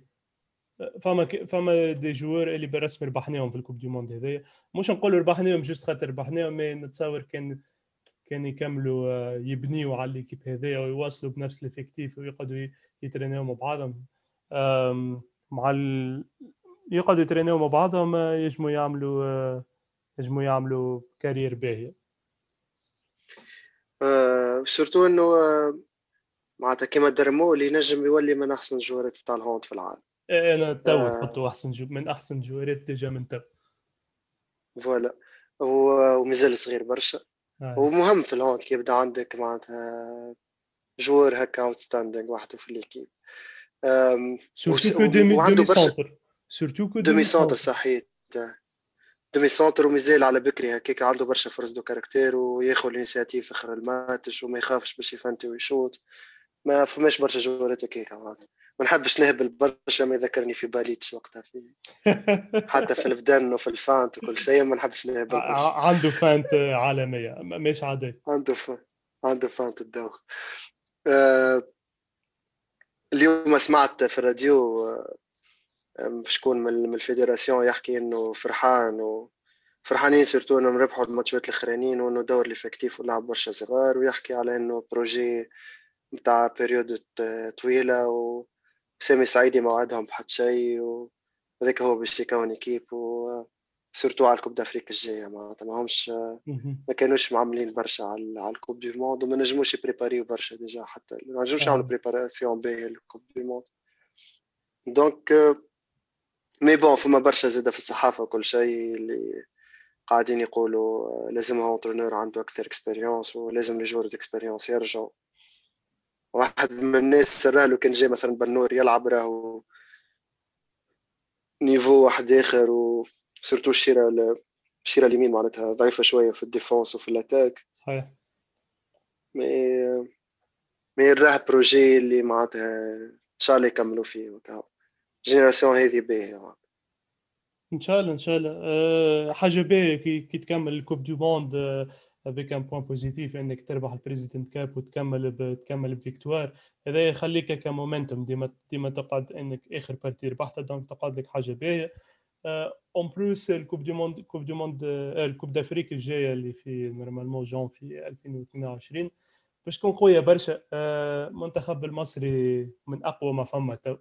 فما فما des joueurs اللي بالرسمي ربحناهم في ال coupe du monde هذايا. مش نقول ربحناهم juste خاطر ربحناهم mais نتصور كان كان يكملوا آه، يبنيوا على l'équipe هذايا ويواصلوا بنفس ال effectif ويقعدوا يترينيو مع بعضهم. مع ال... يقعدوا يترينيو مع بعضهم آه، يجموا يعملوا آه، يجموا يعملوا carrière باهية. آه surtout إنه معناتها كيما درمو اللي نجم يولي من أحسن الجوارات بتاع ال hand في العالم. إيه، أنا تو نحطو أحسن جو من أحسن الجوارات déjà من تو. voilà. ومازال صغير برشا. آه. ومهم في ال hand كي يبدا عندك معناتها joueur هكا outstanding وحده في l'équipe surtout que demi-centre surtout que demi-centre صحيت demi-centre ومازال على بكري هكاك عنده برشا force de caractère وياخذ ال initiative اخر الماتش وما يخافش باش يفنتي ويشوط. ما فماش برشا جوارات هكاك ما نحبش نهبل برشا ما يذكرني في باليتش وقتها في *laughs* حتى في الفدن وفي ال feinte وكل شيء ما نحبش نهبل برشا. عنده feinte عالمية مش عادي. عنده feinte عنده feinte تدوخ. آه اليوم سمعت في الراديو شكون من ال fédération يحكي إنه فرحان و فرحانين surtout إنهم ربحوا الماتشات الأخرانيين وإنه دور l'effectif ولعب برشا صغار ويحكي على إنه projet نتاع période طويلة وسامي سعيدي ما وعدهم بحد شيء وهذاك هو باش يكون équipe و surtout على ال coupe d'Afrique الجاية معناتها ما همش ما كانوش معملين برشا على ال coupe du monde وما نجموش يبريباريو برشا déjà حتى ما نجموش يعملوا préparation باهيه لل coupe du monde. donc mais bon فما برشا زاده في الصحافة وكل شيء اللي قاعدين يقولوا لازم entraîneur عنده أكثر expérience ولازم ال joueurs expérience يرجعوا واحد من الناس سرها له كان جاي مثلا بنور يلعب راهو niveau واحد آخر و surtout الشيره الشيره اليمين معناتها ضعيفة شوية في ال défense وفي ال attaque. صحيح. mais mais راه projet اللي معناتها إن شاء الله يكملوا فيه وكاو génération هذه باهيه إن شاء الله إن شاء الله. أه حاجة باهيه كي, تكمل ال coupe du monde avec un point positif إنك تربح ال President's Cup وتكمل تكمل ب victoire. هذا يخليك ك momentum ديما ديما تقعد إنك آخر partie ربحتها donc تقعد لك حاجة باهيه en plus ال coupe du monde coupe du monde ال coupe d'Afrique الجاية اللي في normalement juin في 2022 باش تكون قوية برشا المنتخب المصري من أقوى ما فما تو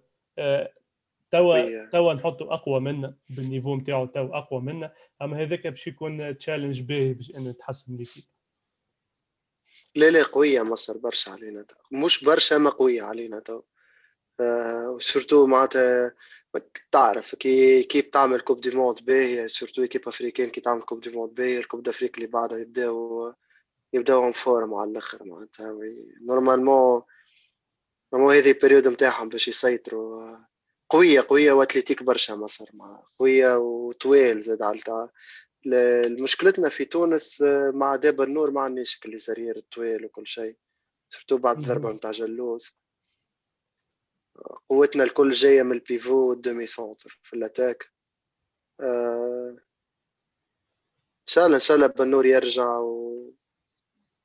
توا توا نحطوا أقوى منا بال niveau نتاعو توا أقوى منا. أما هذاك باش يكون challenge باهي باش إنه تحسن l'équipe. لا لا قوية مصر برشا علينا تو. مش برشا ما قوية علينا تو آه surtout معناتها تعرف كي كي بتعمل coupe du monde باهية surtout équipe africaine كي تعمل coupe du monde باهية ال coupe d'Afrique اللي بعدها يبداو يبداو en forme على الأخر معناتها. normalement normalement هذه ال période نتاعهم باش يسيطروا قوية قوية و athlétique برشا مصر مع قوية وطويل زاد على مشكلتنا في تونس مع دابا النور ما عندناش كل زرير الطويل وكل شيء سورتو بعد الضربة نتاع جلوز قوتنا الكل جاية من البيفو والدومي سونتر في الأتاك. آه، إن شاء الله إن شاء الله بنور يرجع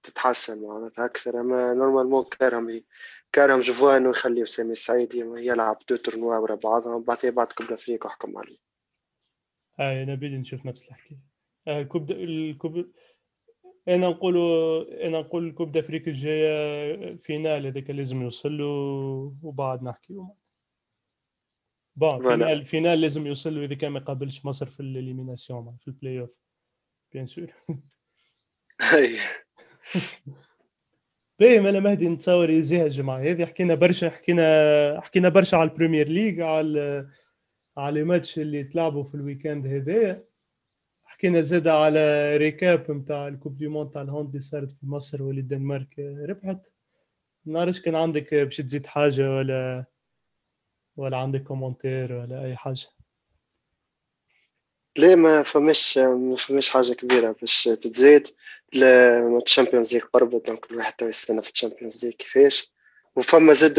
وتتحسن معناتها أكثر أما نورمالمون كارهم كارم جوان ويخلي سامي سعيد يلعب دو تورنوا ورا بعضهم بعدين بعد كوب افريقيا وحكم عليه. هاي أنا بدي نشوف نفس الحكي آه كوب الكوب أنا نقول أنا نقول ال coupe دافريقيا الجايه finale هذاك لازم يوصل له وبعد نحكي bon finale finale لازم يوصل له إذا كان ما يقابلش مصر في ال élimination في ال play-off bien sûr *laughs* باهي مالا مهدي نتصور يزيها الجمعة هذه حكينا برشا حكينا حكينا برشا على ال Premier League على على الماتش اللي تلعبوا في ال week-end هذايا. حكينا زاد على récap نتاع ال coupe du monde تاع ال hand اللي صارت في مصر واللي الدنمارك ربحت. ما نعرفش كان عندك باش تزيد حاجة ولا ولا عندك commentaire ولا أي حاجة؟ ليه ما فماش ما فماش حاجة كبيرة باش تتزيد. ال Champions League قربت donc الواحد تو يستنى في ال Champions League كيفاش. وفما زاد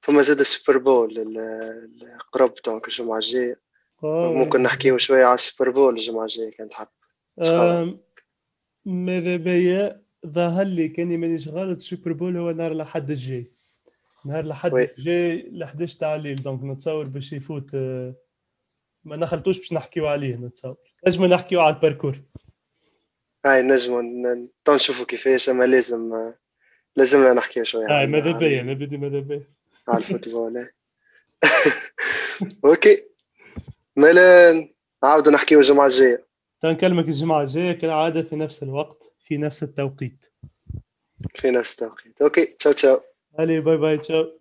فما زاد ال Super Bowl قرب donc الجمعة الجاية. ممكن نحكيو شوية على ال Super Bowl الجمعة الجاية كان تحب ماذا بيا ظهر لي كاني مانيش غلط ال Super Bowl هو نهار الأحد الجاي. نهار الأحد الجاي ل 11 تاع الليل donc نتصور باش يفوت آه، ما نخلطوش باش نحكيو عليه نتصور نجم نحكيو على ال parcours. هاي نجم نشوفوا كيفاش أما لازم لازمنا نحكيو شوية هاي ماذا بيا أنا بدي ماذا بيا. *laughs* على ال football *laughs* OK. مالا نعاودوا نحكيو الجمعة الجاية. تنكلمك الجمعة الجاية كالعادة في نفس الوقت في نفس التوقيت. في نفس التوقيت. OK ciao ciao. علي bye bye ciao.